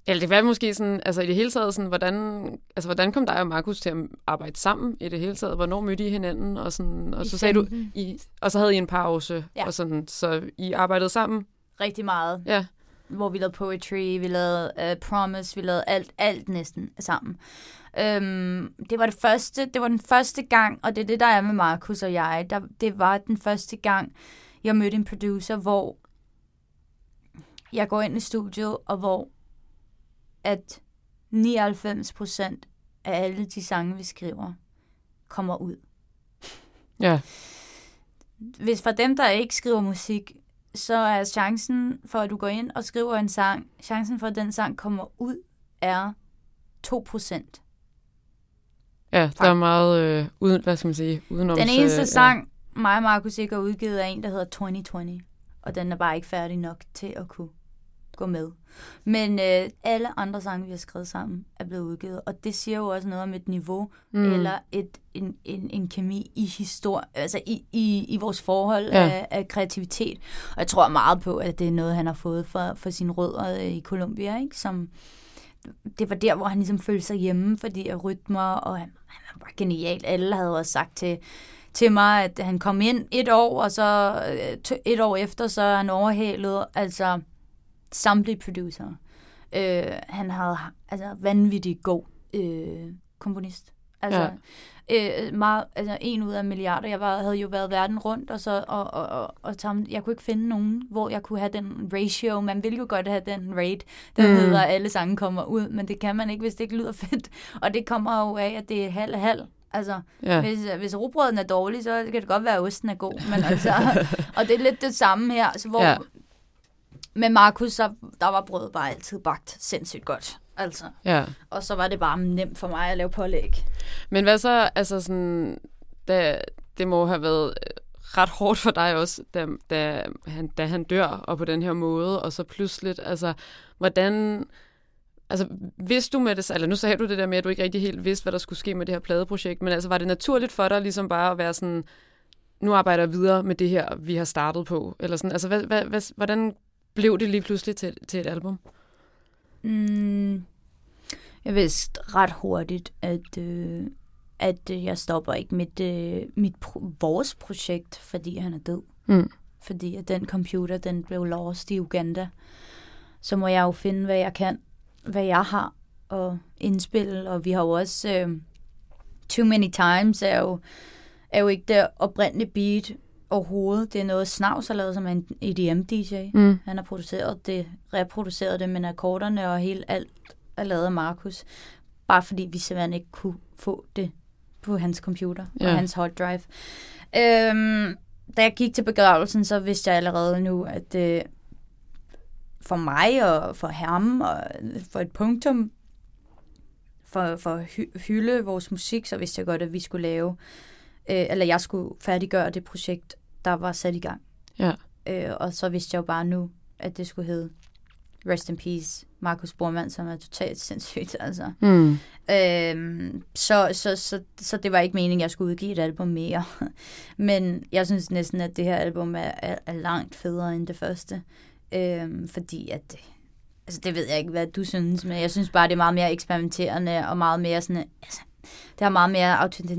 eller det var måske sådan, altså i det hele taget, sådan, hvordan, altså, hvordan kom dig og Markus til at arbejde sammen i det hele taget? Hvornår mødte I hinanden? Og, sådan, og I så sagde du, 15. I, og så havde I en pause, Ja. og sådan, så I arbejdede sammen? Rigtig meget. Ja. Hvor vi lavede poetry, vi lavede uh, promise, vi lavede alt, alt næsten sammen. Øhm, det var det første, det var den første gang, og det er det, der er med Markus og jeg. Der, det var den første gang, jeg mødte en producer, hvor jeg går ind i studiet, og hvor at 99 procent af alle de sange, vi skriver, kommer ud. Ja. hvis for dem, der ikke skriver musik, så er chancen for, at du går ind og skriver en sang, chancen for, at den sang kommer ud, er 2%. Ja, der er meget øh, uden, hvad skal man sige, udenom. Den eneste sang, mig og Markus ikke har udgivet, er en, der hedder 2020. Og den er bare ikke færdig nok til at kunne gå med. Men øh, alle andre sange, vi har skrevet sammen, er blevet udgivet. Og det siger jo også noget om et niveau, Mm. eller et, en, en, en kemi i historie, altså i, i, i vores forhold Ja. ja. af, af kreativitet. Og jeg tror meget på, at det er noget, han har fået for, for sine rødder øh, i Colombia, ikke? Som, det var der, hvor han ligesom følte sig hjemme, fordi af rytmer, og han, han var genial. Alle havde også sagt til, til mig, at han kom ind et år, og så øh, et år efter, så er han overhalet, altså samtlige producer. Øh, han havde altså vanvittig god øh, komponist. Altså, ja øh, meget, altså en ud af milliarder. Jeg var, havde jo været verden rundt, og så og, og, og, og tam, jeg kunne ikke finde nogen, hvor jeg kunne have den ratio. Man ville jo godt have den rate, der Mm. hedder, at alle sange kommer ud, men det kan man ikke, hvis det ikke lyder fedt. Og det kommer jo af, at det er halv-halv. Altså, Ja. hvis, hvis rugbrøden er dårlig, så kan det godt være, at osten er god. Men altså, og det er lidt det samme her. Altså, hvor, Ja. Med Markus, så, der var brødet bare altid bagt sindssygt godt. Altså. ja. Og så var det bare nemt for mig at lave pålæg. Men hvad så, altså sådan, da, det må have været øh, ret hårdt for dig også, da, da, han, da han dør, og på den her måde, og så pludseligt, altså, hvordan, altså, vidste du med det, eller nu sagde du det der med, at du ikke rigtig helt vidste, hvad der skulle ske med det her pladeprojekt, men altså, var det naturligt for dig, ligesom bare at være sådan, nu arbejder jeg videre med det her, vi har startet på, eller sådan, altså, hvad, hvad, hvad, hvordan blev det lige pludselig til, til et album? Mm, Jeg vidste ret hurtigt, at, øh, at øh, jeg stopper ikke mit, øh, mit pro- vores projekt, fordi han er død. Mm. Fordi at den computer, den blev lost i Uganda. Så må jeg jo finde, hvad jeg kan, hvad jeg har og indspille. Og vi har jo også... Øh, Too Many Times er jo, er jo ikke det oprindelige beat overhovedet. Det er noget Snavs har lavet som en EDM-DJ. Mm. Han har produceret det, reproduceret det, men akkorderne og helt alt er lavet af Markus. Bare fordi vi simpelthen ikke kunne få det på hans computer og Ja. hans hard drive. Øhm, da jeg gik til begravelsen, så vidste jeg allerede nu, at øh, for mig og for ham og for et punktum for, for at hy- hylde vores musik, så vidste jeg godt, at vi skulle lave, øh, eller jeg skulle færdiggøre det projekt, der var sat i gang. Ja. Øh, og så vidste jeg jo bare nu, at det skulle hedde Rest in Peace, Markus Bormann, som er totalt sindssygt, altså. Mm. Øhm, så, så, så, så det var ikke meningen, at jeg skulle udgive et album mere. Men jeg synes næsten, at det her album er, er, er langt federe end det første. Øhm, fordi at det, altså det ved jeg ikke, hvad du synes, men jeg synes bare, det er meget mere eksperimenterende og meget mere sådan, altså, det har meget mere autentik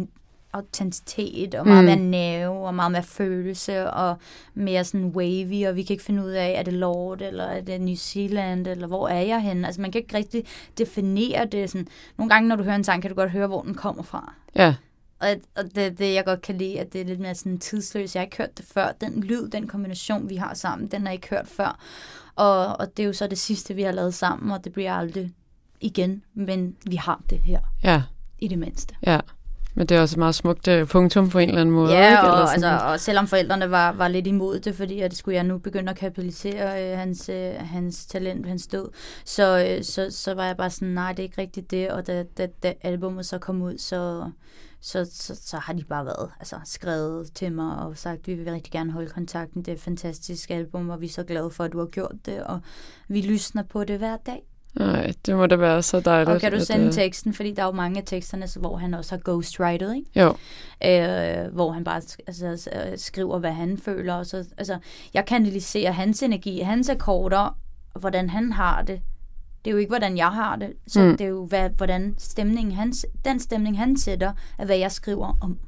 autenticitet og meget Mm. mere nerve og meget mere følelse og mere sådan wavy, og vi kan ikke finde ud af, er det Lord, eller er det New Zealand, eller hvor er jeg henne? Altså man kan ikke rigtig definere det. Sådan. Nogle gange, når du hører en sang, kan du godt høre, hvor den kommer fra. Ja. Og, og det, det, jeg godt kan lide, at det er lidt mere sådan tidsløst. Jeg har ikke hørt det før. Den lyd, den kombination, vi har sammen, den har jeg ikke hørt før. Og, og det er jo så det sidste, vi har lavet sammen, og det bliver aldrig igen. Men vi har det her, Ja. i det mindste. Ja. Men det er også et meget smukt øh, punktum på en eller anden måde. Ja, ikke? og, sådan- altså, og selvom forældrene var, var lidt imod det, fordi at skulle jeg nu begynde at kapitalisere øh, hans, øh, hans talent, hans død, så, øh, så, så var jeg bare sådan, nej, det er ikke rigtigt det, og da, da, da albumet så kom ud, så, så, så, så har de bare været altså, skrevet til mig og sagt, vi vil rigtig gerne holde kontakten, det er et fantastisk album, og vi er så glade for, at du har gjort det, og vi lysner på det hver dag. Nej, det må da være så dejligt. Og kan du at, sende øh, teksten, fordi der er jo mange af teksterne, hvor han også har ghostwritet, ikke? Jo. øh, hvor han bare altså, øh, skriver, hvad han føler. Og så, altså, jeg kanaliserer hans energi, hans akkorder, hvordan han har det. Det er jo ikke, hvordan jeg har det. Så Mm. det er jo, hvad, hvordan stemningen han, s- den stemning, han sætter, er, hvad jeg skriver om.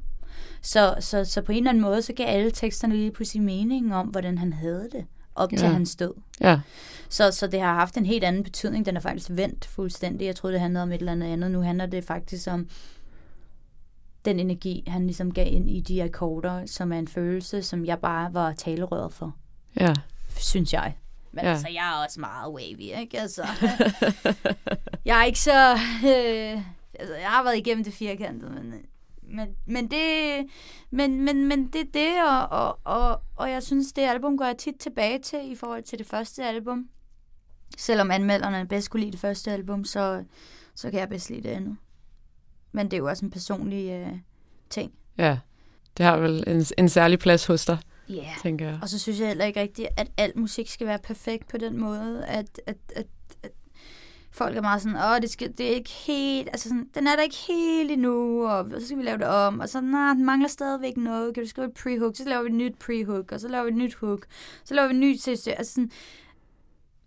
Så, så, så på en eller anden måde, så gav alle teksterne lige pludselig mening om, hvordan han havde det op ja. til hans død. Ja. Så, så det har haft en helt anden betydning. Den er faktisk vendt fuldstændig. Jeg troede, det handlede om et eller andet andet. Nu handler det faktisk om den energi, han ligesom gav ind i de akkorder, som er en følelse, som jeg bare var talerøret for, Ja. synes jeg. Men Ja. ja. altså, jeg er også meget wavy, ikke? Altså, jeg er ikke så... Øh, altså, jeg har været igennem det firkantede, men, men, men det... Men, men, men det er det, og, og, og, og jeg synes, det album går jeg tit tilbage til i forhold til det første album. Selvom anmelderne bedst kunne lide det første album, så, så kan jeg bedst lide det andet. Men det er jo også en personlig øh, ting. Ja. Det har vel en, en særlig plads hos dig, Ja. Yeah. tænker jeg. Og så synes jeg heller ikke rigtigt, at al musik skal være perfekt på den måde, at, at, at, at folk er meget sådan, åh, det, skal, det er ikke helt, altså sådan, den er der ikke helt endnu, og så skal vi lave det om, og så, nej, den mangler stadigvæk noget, kan du skrive et pre-hook, så laver vi et nyt pre-hook, og så laver vi et nyt hook, så laver vi et nyt CC, altså sådan,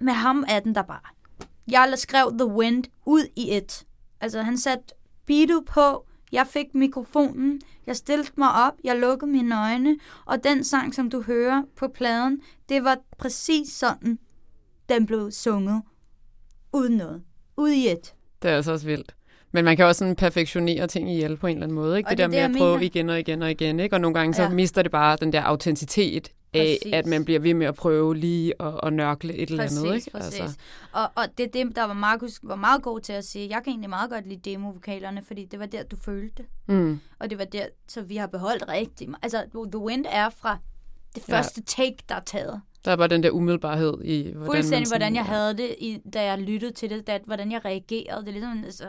med ham er den der bare. Jeg skrev The Wind ud i et. Altså, han satte beatet på, jeg fik mikrofonen, jeg stillede mig op, jeg lukkede mine øjne, og den sang, som du hører på pladen, det var præcis sådan, den blev sunget. Uden noget. Ud i et. Det er altså også vildt. Men man kan også sådan perfektionere ting ihjel på en eller anden måde. Ikke? Og Det, det er der det, med at jeg prøve mener. igen og igen og igen. Ikke? Og nogle gange så Ja. mister det bare den der autenticitet af, Præcis. at man bliver ved med at prøve lige at, at nørkle et eller Præcis, andet. Ikke? præcis. Altså, Og, og det er det, der var Markus var meget god til at sige. Jeg kan egentlig meget godt lide demovokalerne, fordi det var der, du følte. mm, Og det var der, så vi har beholdt rigtig meget. Altså, The Wind er fra det Ja. første take, der er taget. der er bare den der umiddelbarhed i, hvordan Fuldstændig, sådan, hvordan jeg havde det, i, da jeg lyttede til det, da, hvordan jeg reagerede. Det er ligesom altså,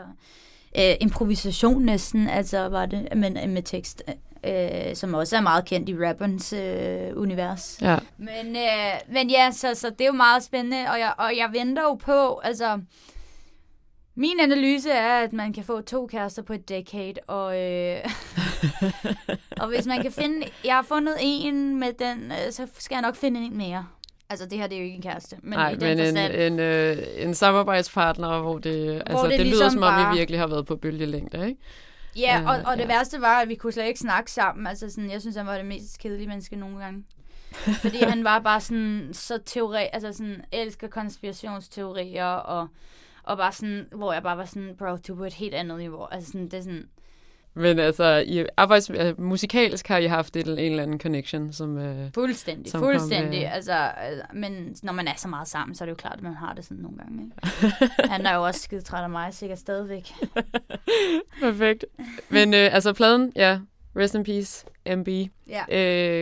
øh, improvisation næsten, altså var det, men med tekst, øh, som også er meget kendt i rapperens øh, univers. Ja, Men, øh, men ja, så, så det er jo meget spændende, og jeg, og jeg venter jo på, altså... Min analyse er, at man kan få to kærester på et decade, og, øh, og hvis man kan finde... Jeg har fundet en med den, øh, så skal jeg nok finde en mere. Altså, det her det er jo ikke en kæreste, men Nej, men en, en, øh, en samarbejdspartner, hvor det, altså, det det, det lyder ligesom som om, bare- I virkelig har været på bølgelængde, ikke? Ja, og, og det ja. værste var, at vi kunne slet ikke snakke sammen. Altså sådan, jeg synes, han var det mest kedelige menneske nogle gange. Fordi han var bare sådan, så teori, altså sådan, elsker konspirationsteorier, og, og bare sådan, hvor jeg bare var sådan, bro, du er på et helt andet niveau. Altså sådan, det er sådan, Men altså, i arbejds, øh, musikalsk har I haft et, en eller anden connection, som... Øh, fuldstændig, Som kom, fuldstændig. øh, Altså, altså, men når man er så meget sammen, så er det jo klart, at man har det sådan nogle gange. Ikke? Han er jo også skide træt af mig, sikkert stadigvæk. perfekt. Men øh, altså, pladen, ja, Rest in Peace, MB, Ja,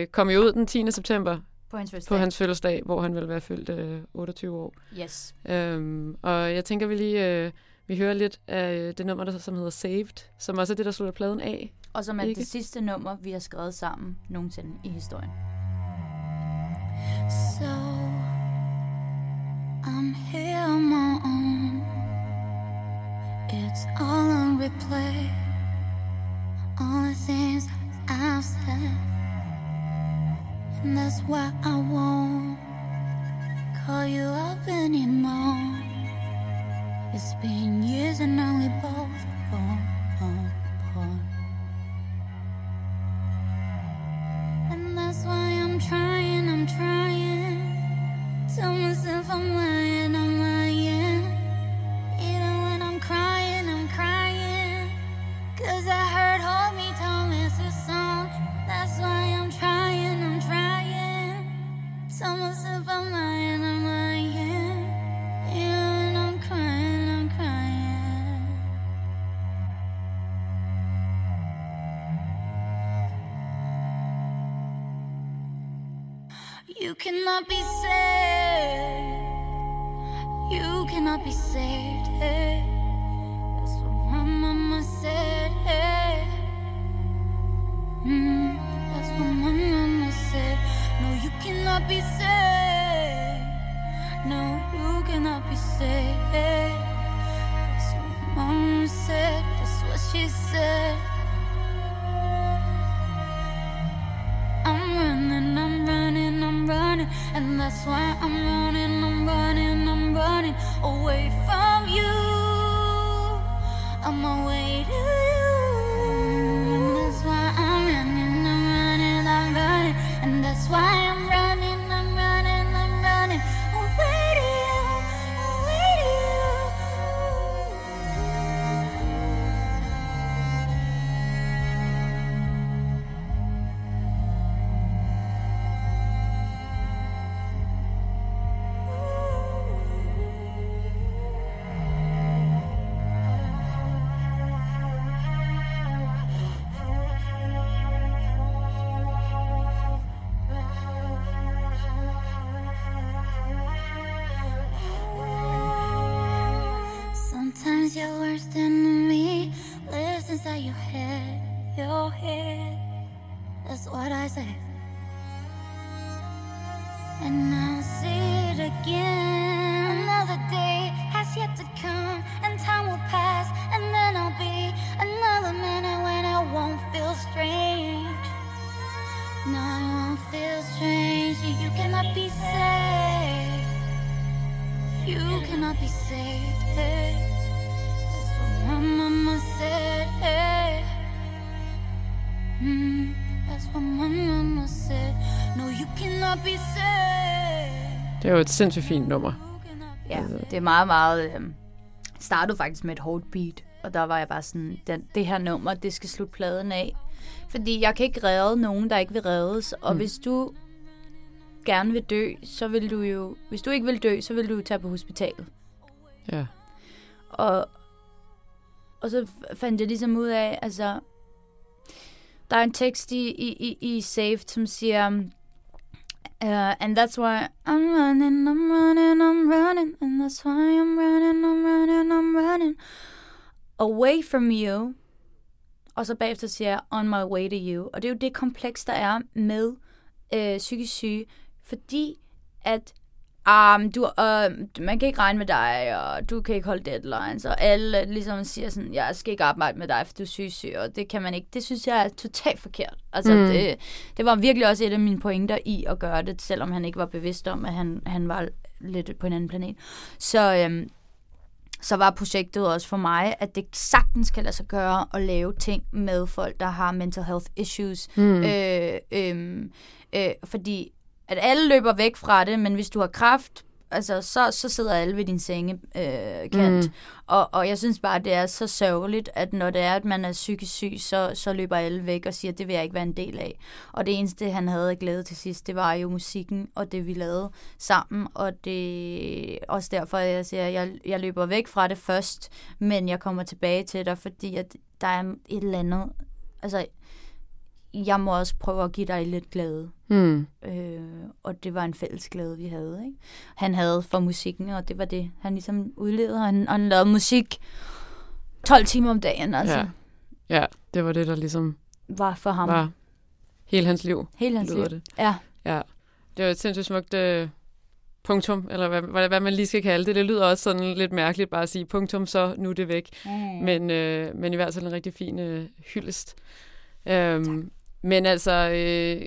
øh, kom jo ud den 10. september på hans første på hans fødselsdag, hvor han vil være fyldt øh, 28 år. Yes. Øhm, og jeg tænker, vi lige øh, vi hører lidt af øh, det nummer, der, som hedder Saved, som også er det, der slutter pladen af. Og som er Ikke? det sidste nummer, vi har skrevet sammen nogensinde i historien. So I'm here on my own. It's all on replay. All the things I've said. And that's why I won't call you up anymore. It's been years and now we both fall apart. And that's why I'm trying, I'm trying. Tell myself I'm lying, she said. Det er jo et sindssygt fint nummer. Ja, det er meget, meget... Øh, startede faktisk med et hårdt beat, og der var jeg bare sådan, den, det her nummer, det skal slutte pladen af. Fordi jeg kan ikke redde nogen, der ikke vil reddes, og Mm. hvis du gerne vil dø, så vil du jo... Hvis du ikke vil dø, så vil du jo tage på hospitalet. Ja. Og, og så fandt jeg ligesom ud af, altså, der er en tekst i, i, i, i Saved, som siger, uh, and that's why I'm running, I'm running, I'm running, and that's why I'm running, I'm running, I'm running away from you. Og så bagefter siger jeg, on my way to you. Og det er jo det kompleks, der er med øh, psykisk syge, fordi at Um, du, uh, man kan ikke regne med dig, og du kan ikke holde deadlines, og alle ligesom siger sådan, jeg skal ikke arbejde med dig, for du er syg, og det kan man ikke. Det synes jeg er totalt forkert. Altså, Mm. det, det var virkelig også et af mine pointer i at gøre det, selvom han ikke var bevidst om, at han, han var lidt på en anden planet. Så, øhm, så var projektet også for mig, at det sagtens kan lade sig gøre at lave ting med folk, der har mental health issues. Mm. Øh, øh, øh, fordi at alle løber væk fra det, men hvis du har kraft, altså, så, så sidder alle ved din sengekant. Øh. Mm. og, og jeg synes bare, det er så sørgeligt, at når det er, at man er psykisk syg, så, så løber alle væk og siger, det vil jeg ikke være en del af. Og det eneste, han havde glæde til sidst, det var jo musikken og det, vi lavede sammen. Og det er også derfor, at jeg siger, at jeg, jeg løber væk fra det først, men jeg kommer tilbage til dig, fordi at der er et eller andet... Altså, jeg må også prøve at give dig lidt glæde. Mm. Øh, og det var en fælles glæde, vi havde. Ikke? Han havde for musikken, og det var det, han ligesom udlevede. Og Han, og han lavede musik 12 timer om dagen, altså. Ja. Ja. Det var det, der ligesom Var for ham. var hele hans liv, Hele hans liv. det. Ja. Ja, det var et sindssygt smukt øh, punktum, eller hvad, hvad, hvad man lige skal kalde det. Det lyder også sådan lidt mærkeligt bare at sige punktum, så nu er det væk. Mm. Men, øh, men i hvert fald en rigtig fin øh, hyldest. Øhm, men altså, øh,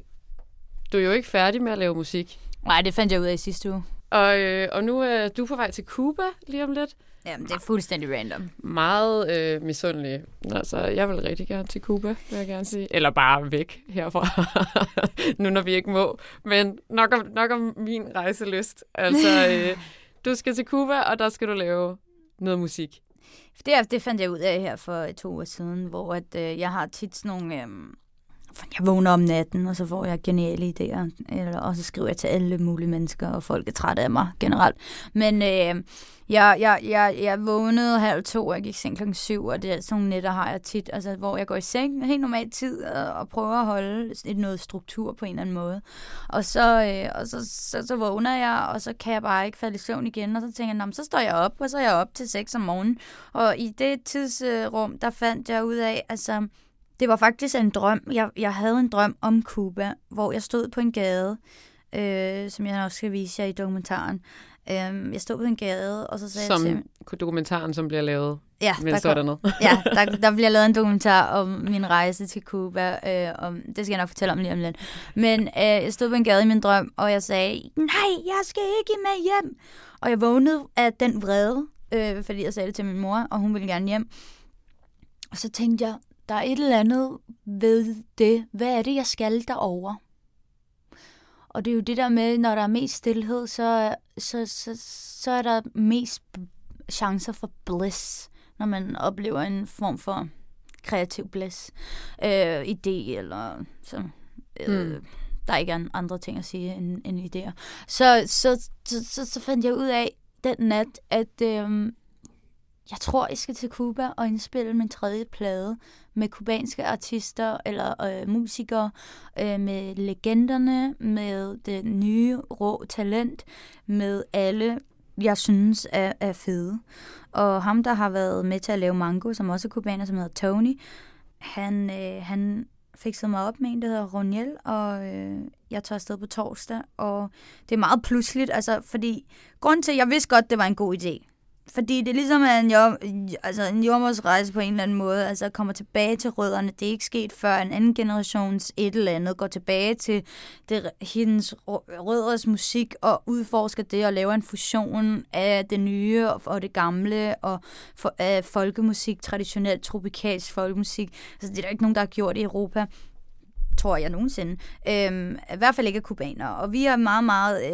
du er jo ikke færdig med at lave musik. Nej, det fandt jeg ud af i sidste uge. Og, øh, og nu er du på vej til Cuba lige om lidt. Jamen, det er fuldstændig random. Meget øh, misundelig. Altså, jeg vil rigtig gerne til Cuba, vil jeg gerne sige. Eller bare væk herfra, nu når vi ikke må. Men nok om, nok om min rejselyst. Altså, øh, du skal til Cuba, og der skal du lave noget musik. Det, det fandt jeg ud af her for to uger siden, hvor at, øh, jeg har tit sådan nogle... Øh, jeg vågner om natten, og så får jeg geniale idéer. Eller, og så skriver jeg til alle mulige mennesker, og folk er trætte af mig generelt. Men øh, jeg, jeg, jeg, jeg vågnede halv to, og jeg gik seng klokken syv, og det er sådan nogle nætter har jeg tit, altså, hvor jeg går i seng helt normal tid, og, og prøver at holde et, noget struktur på en eller anden måde. Og så, øh, og så, så, så vågner jeg, og så kan jeg bare ikke falde i søvn igen, og så tænker jeg, men så står jeg op, og så er jeg op til 6 om morgenen. Og i det tidsrum, der fandt jeg ud af, altså, det var faktisk en drøm. Jeg, jeg havde en drøm om Cuba, hvor jeg stod på en gade, øh, som jeg nok skal vise jer i dokumentaren. Øh, jeg stod på en gade, og så sagde jeg til Som dokumentaren, som bliver lavet, Ja, der, er kom, dernede. ja der, der bliver lavet en dokumentar om min rejse til Cuba. Øh, om, det skal jeg nok fortælle om lige om lidt. Men øh, jeg stod på en gade i min drøm, og jeg sagde, nej, jeg skal ikke med hjem. Og jeg vågnede af den vrede, øh, fordi jeg sagde det til min mor, og hun ville gerne hjem. Og så tænkte jeg, der er et eller andet ved det. Hvad er det, jeg skal derover? Og det er jo det der med, når der er mest stillhed, så, så, så, så er der mest chancer for bliss, når man oplever en form for kreativ bliss, øh, idé, eller så, øh, Mm. der ikke er en andre ting at sige end, end idéer. Så, så, så, så, så fandt jeg ud af den nat, at øh, jeg tror, jeg skal til Cuba og indspille min tredje plade med kubanske artister eller øh, musikere, øh, med legenderne, med det nye rå talent, med alle, jeg synes er, er fede. Og ham, der har været med til at lave Mango, som også er kubaner, som hedder Tony, han, øh, han fikset mig op med en, der hedder Roniel, og øh, jeg tager afsted på torsdag, og det er meget pludseligt, altså, fordi grund til, at jeg vidste godt, det var en god idé, fordi det er ligesom en, jord, altså en jordmorsrejse på en eller anden måde, altså kommer tilbage til rødderne. Det er ikke sket før en anden generations et eller andet går tilbage til det, hendes rødders musik og udforsker det og laver en fusion af det nye og, og det gamle og for, af folkemusik, traditionelt tropikalsk folkemusik. Altså det er der ikke nogen, der har gjort i Europa tror jeg nogensinde. Øhm, I hvert fald ikke kubaner. Og vi er meget, meget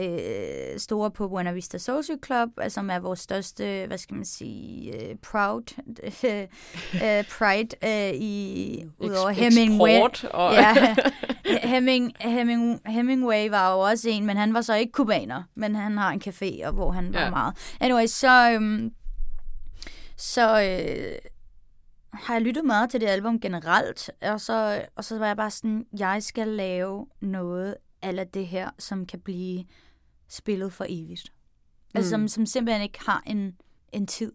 øh, store på Buena Vista Social Club, øh, som er vores største, hvad skal man sige, øh, proud, øh, pride øh, i, udover Hemingway. Og... Ja, Hemming, Hemming, Hemingway var jo også en, men han var så ikke kubaner, men han har en café, og hvor han var Ja. meget. Anyway, så, øhm, så øh, har jeg lyttet meget til det album generelt, og så, og så var jeg bare sådan, jeg skal lave noget af det her, som kan blive spillet for evigt. Altså, Mm. som, som simpelthen ikke har en, en tid.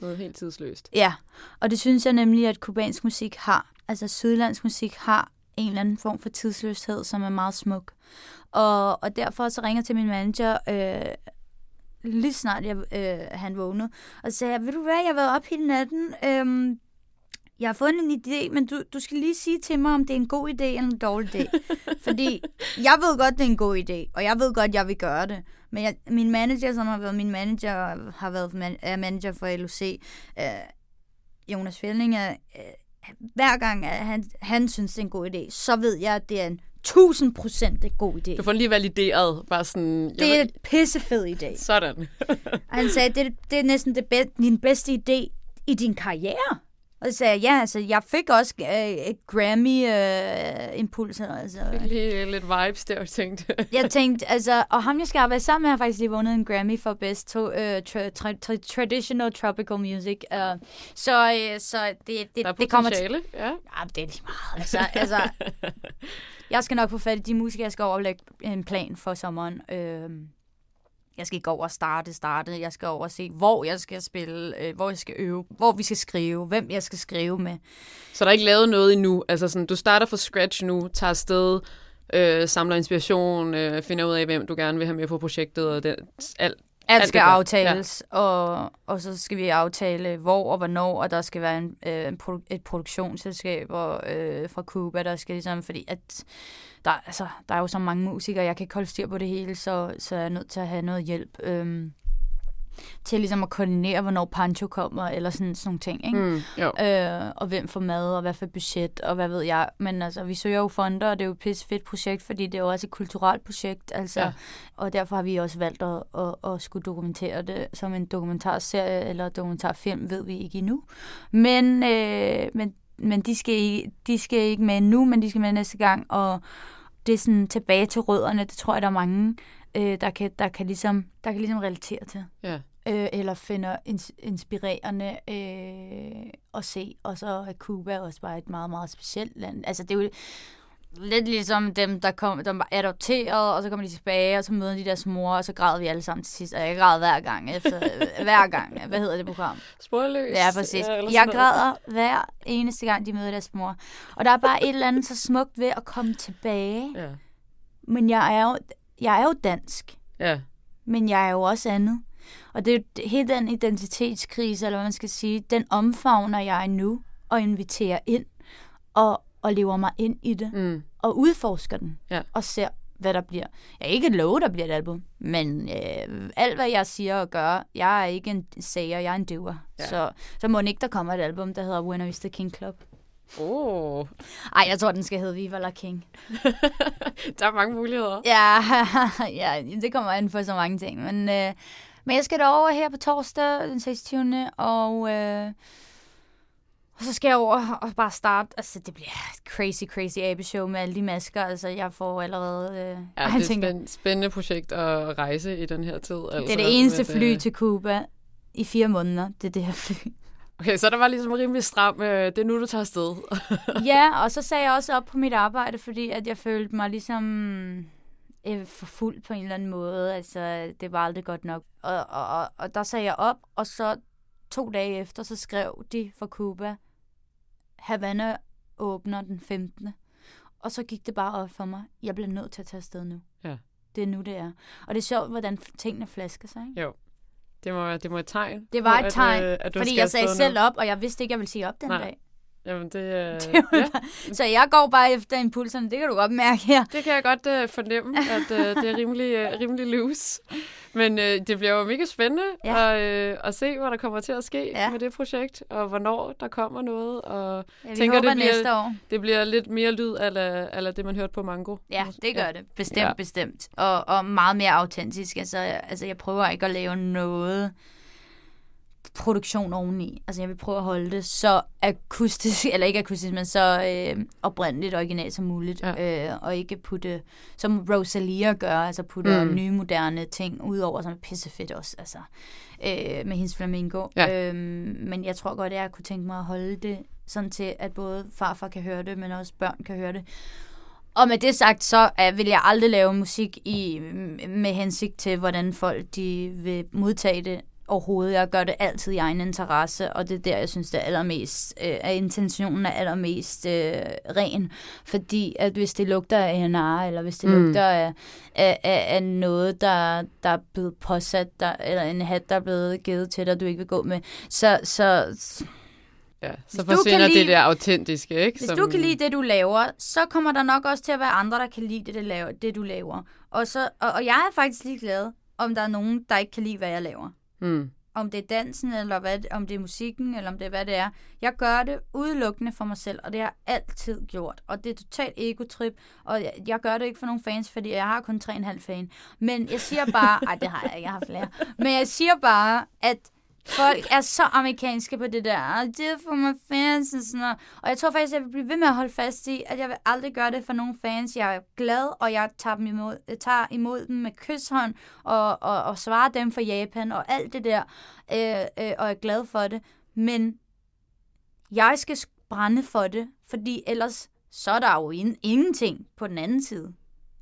Noget helt tidsløst. Ja, og det synes jeg nemlig, at kubansk musik har. Altså sydlandsk musik har en eller anden form for tidsløshed, som er meget smuk. Og, og derfor så ringer til min manager, øh, lige snart jeg, øh, han vågnede, og sagde ved du hvad, jeg har været op hele natten, øhm, jeg har fundet en idé, men du, du skal lige sige til mig, om det er en god idé eller en dårlig idé. Fordi jeg ved godt, det er en god idé, og jeg ved godt, jeg vil gøre det. Men jeg, min manager, som har været min manager, har været man, er manager for LOC, øh, Jonas Fjelding, er, øh, hver gang at han, han synes, det er en god idé, så ved jeg, at det er en 1000 procent en god idé. Du får lige valideret, bare sådan... jeg Det er en pissefed idé. Sådan. Og han sagde, det, det er næsten det be- din bedste idé i din karriere. Og så sagde jeg, ja, altså, jeg fik også øh, Grammy-impulser. altså. lige lidt vibes der, og tænkte. Jeg tænkte, altså, og ham, jeg skal arbejde sammen med, har faktisk lige vundet en Grammy for Best to, uh, tra- tra- tra- Traditional Tropical Music. Uh, så, uh, så det, det, Der er det kommer til... Ja. Ja, det er lige meget. Altså, altså, jeg skal nok få fat i de musikere, jeg skal overlægge en plan for sommeren. Øh, jeg skal ikke over og starte, starte. Jeg skal over og se, hvor jeg skal spille, øh, hvor jeg skal øve, hvor vi skal skrive, hvem jeg skal skrive med. Så der er ikke lavet noget endnu. Altså sådan, du starter fra scratch nu, tager afsted, øh, samler inspiration, øh, finder ud af, hvem du gerne vil have med på projektet, og det, alt. Alt skal aftales, ja. og, og så skal vi aftale, hvor og hvornår, og der skal være en, øh, en produ- et produktionsselskab og, øh, fra Cuba, der skal ligesom, fordi at der, altså, der er jo så mange musikere, jeg kan ikke holde styr på det hele, så, så jeg er nødt til at have noget hjælp øhm, til ligesom at koordinere, hvornår Pancho kommer, eller sådan, sådan nogle ting, ikke? Mm, jo. Øh, og hvem får mad, og hvad for budget, og hvad ved jeg. Men altså, vi søger jo fonder, og det er jo et pisse fedt projekt, fordi det er jo også et kulturelt projekt, altså. Ja. Og derfor har vi også valgt at, at, at skulle dokumentere det som en dokumentarserie eller dokumentarfilm, ved vi ikke endnu. Men, øh, men, men de, skal ikke, de skal ikke med nu, men de skal med næste gang, og det er sådan tilbage til rødderne, det tror jeg, der er mange, øh, der, kan, der, kan ligesom, der kan ligesom relatere til Ja. øh, eller finder ins- inspirerende øh, at se. Og så er Cuba også bare et meget, meget specielt land. Altså, det er jo lidt ligesom dem, der, kom, der var adopteret, og så kommer de tilbage, og så møder de deres mor, og så græder vi alle sammen til sidst. Og jeg græder hver gang, efter, hver gang. Hvad hedder det program? Sporløs. Ja, præcis. sådan Jeg noget. græder hver eneste gang, de møder deres mor. Og der er bare et eller andet så smukt ved at komme tilbage. Ja. Men jeg er jo, jeg er jo dansk Ja. men jeg er jo også andet. Og det er jo hele den identitetskrise, eller hvad man skal sige, den omfavner jeg nu, og inviterer ind, og, og lever mig ind i det, Mm. og udforsker den, Ja. og ser, hvad der bliver. Jeg er ikke love, der bliver et album, men øh, alt, hvad jeg siger og gør, jeg er ikke en sager, jeg er en doer. Ja. Så, så må ikke der kommer et album, der hedder Winner is the King Club. Oh. Ej, jeg tror, den skal hedde Viva la King. Der er mange muligheder. Ja, ja, det kommer an på så mange ting. Men, øh, men jeg skal derover her på torsdag den 26. Og, øh, og så skal jeg over og bare starte. Altså, det bliver et crazy, crazy abeshow med alle de masker. Altså, jeg får allerede... Øh, Ja, det er et tænker, spændende, spændende projekt at rejse i den her tid. Altså, det er det eneste fly øh, til Cuba i fire måneder. Det er det her fly. Okay, så der var ligesom rimelig stram. Øh, det er nu, du tager afsted. ja, og så sagde jeg også op på mit arbejde, fordi at jeg følte mig ligesom øh, forfulgt på en eller anden måde. Altså, det var aldrig godt nok. Og, og, og, og der sagde jeg op, og så to dage efter, så skrev de fra Cuba, Havana åbner den 15. Og så gik det bare op for mig. Jeg bliver nødt til at tage afsted nu. Ja. Det er nu, det er. Og det er sjovt, hvordan tingene flasker sig. Ikke? Jo. Det må, det må et tegn. Det var et tegn, at, øh, at du Fordi jeg sagde selv nu. op, og jeg vidste ikke, jeg ville sige op den Nej. dag. Jamen, det, øh, Det ja, bare- Så jeg går bare efter impulserne. Det kan du godt mærke her. det kan jeg godt øh, fornemme, at øh, det er rimelig, øh, rimelig loose. Men øh, det bliver jo mega spændende Ja. at, øh, at se, hvad der kommer til at ske Ja. med det projekt, og hvornår der kommer noget. Og Ja, Tænker, håber det bliver- næste år. det bliver lidt mere lyd af, af det, man hørte på Mango. Ja, det gør det. Bestemt, Ja. ja. bestemt. Og, og meget mere autentisk. Altså, altså, jeg prøver ikke at lave noget produktion oveni. Altså, jeg vil prøve at holde det så akustisk, eller ikke akustisk, men så øh, oprindeligt originalt som muligt. Ja. Øh, og ikke putte, som Rosalia gør, altså putte Mm. nye, moderne ting ud over, som er pissefedt også, altså, øh, med hendes flamingo. Ja. Øhm, men jeg tror godt, at jeg kunne tænke mig at holde det sådan til, at både farfar kan høre det, men også børn kan høre det. Og med det sagt, så uh, vil jeg aldrig lave musik i med hensigt til, hvordan folk de vil modtage det overhovedet. Jeg gør det altid i egen interesse, og det er der, jeg synes, det er allermest, øh, at intentionen er allermest øh, ren. Fordi at hvis det lugter af NR, eller hvis det Mm. lugter af, af, af, af noget, der, der er blevet påsat, der, eller en hat, der er blevet givet til dig, du ikke vil gå med, så, så Ja, så Hvis forsvinder det lide- der autentiske, ikke? hvis du kan lide det, du laver, så kommer der nok også til at være andre, der kan lide det, det, laver, det du laver. Og, så, og, og jeg er faktisk ligeglad, om der er nogen, der ikke kan lide, hvad jeg laver. Mm. Om det er dansen, eller hvad, om det er musikken, eller om det er, hvad det er. Jeg gør det udelukkende for mig selv, og det har jeg altid gjort. Og det er totalt egotrip, og jeg, jeg gør det ikke for nogen fans, fordi jeg har kun 3,5 fan. Men jeg siger bare, ej, det har jeg ikke, jeg har flere. Men jeg siger bare, at folk er så amerikanske på det der. Det er for mig fans og sådan noget. Og jeg tror faktisk, jeg vil blive ved med at holde fast i, at jeg vil aldrig gøre det for nogen fans. Jeg er glad, og jeg tager, dem imod, jeg tager imod dem med kysshånd og, og, og svarer dem for Japan og alt det der. Øh, øh, og er glad for det. Men jeg skal brænde for det, fordi ellers så er der jo in- ingenting på den anden side.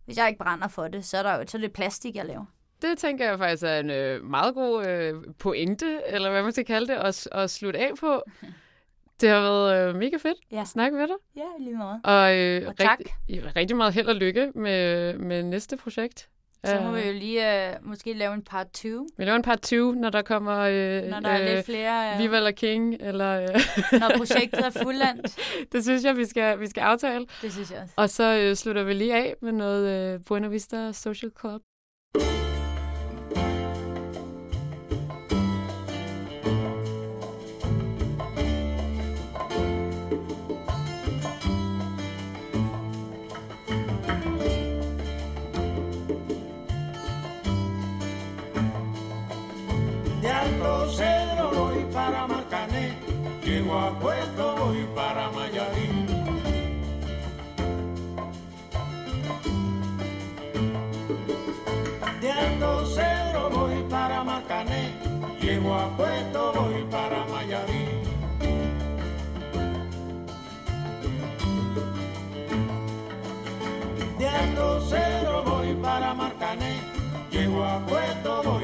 Hvis jeg ikke brænder for det, så er, der jo, så er det plastik, jeg laver. Det tænker jeg faktisk er en øh, meget god øh, pointe, eller hvad man skal kalde det, at, at slutte af på. Det har været øh, mega fedt Ja. at snakke med dig. Ja, lige meget. Og, øh, Og tak. Rigtig, rigtig meget held og lykke med, med næste projekt. Så må Øh, vi jo lige uh, måske lave en part 2, vi laver en part 20, når der kommer øh, når der er lidt flere, uh, Viva la King, eller øh, når projektet er fuldendt. det synes jeg, vi skal, vi skal aftale. Det synes jeg også. Og så øh, slutter vi lige af med noget øh, Buena Vista Social Club. De Alto Cedro voy para Macané, llego a Puerto voy para Mayarí. De Alto Cedro voy para Macané, llego a Puerto voy para Mayarí. De Alto Cedro voy para Marcané, llego a Puerto voy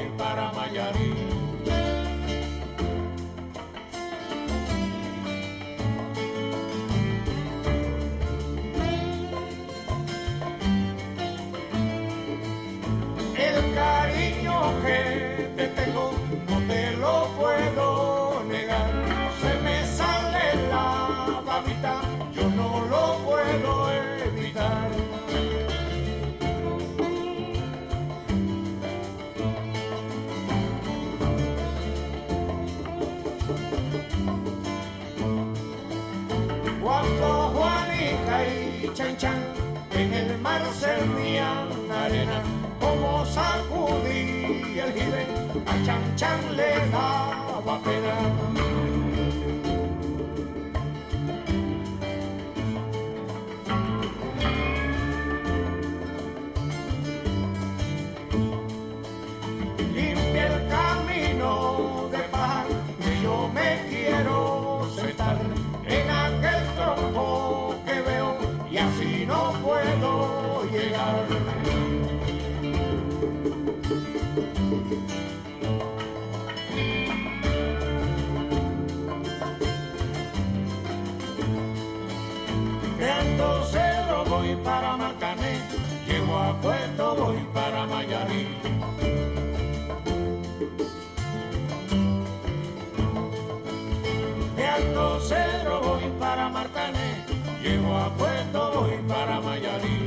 servían arena, como sacudí el jibe, a Chan Chan le daba pena. Para Marcané, llego a Puerto voy para Mayarí. De Alto Cedro voy para Marcané, llego a Puerto voy para Mayarí.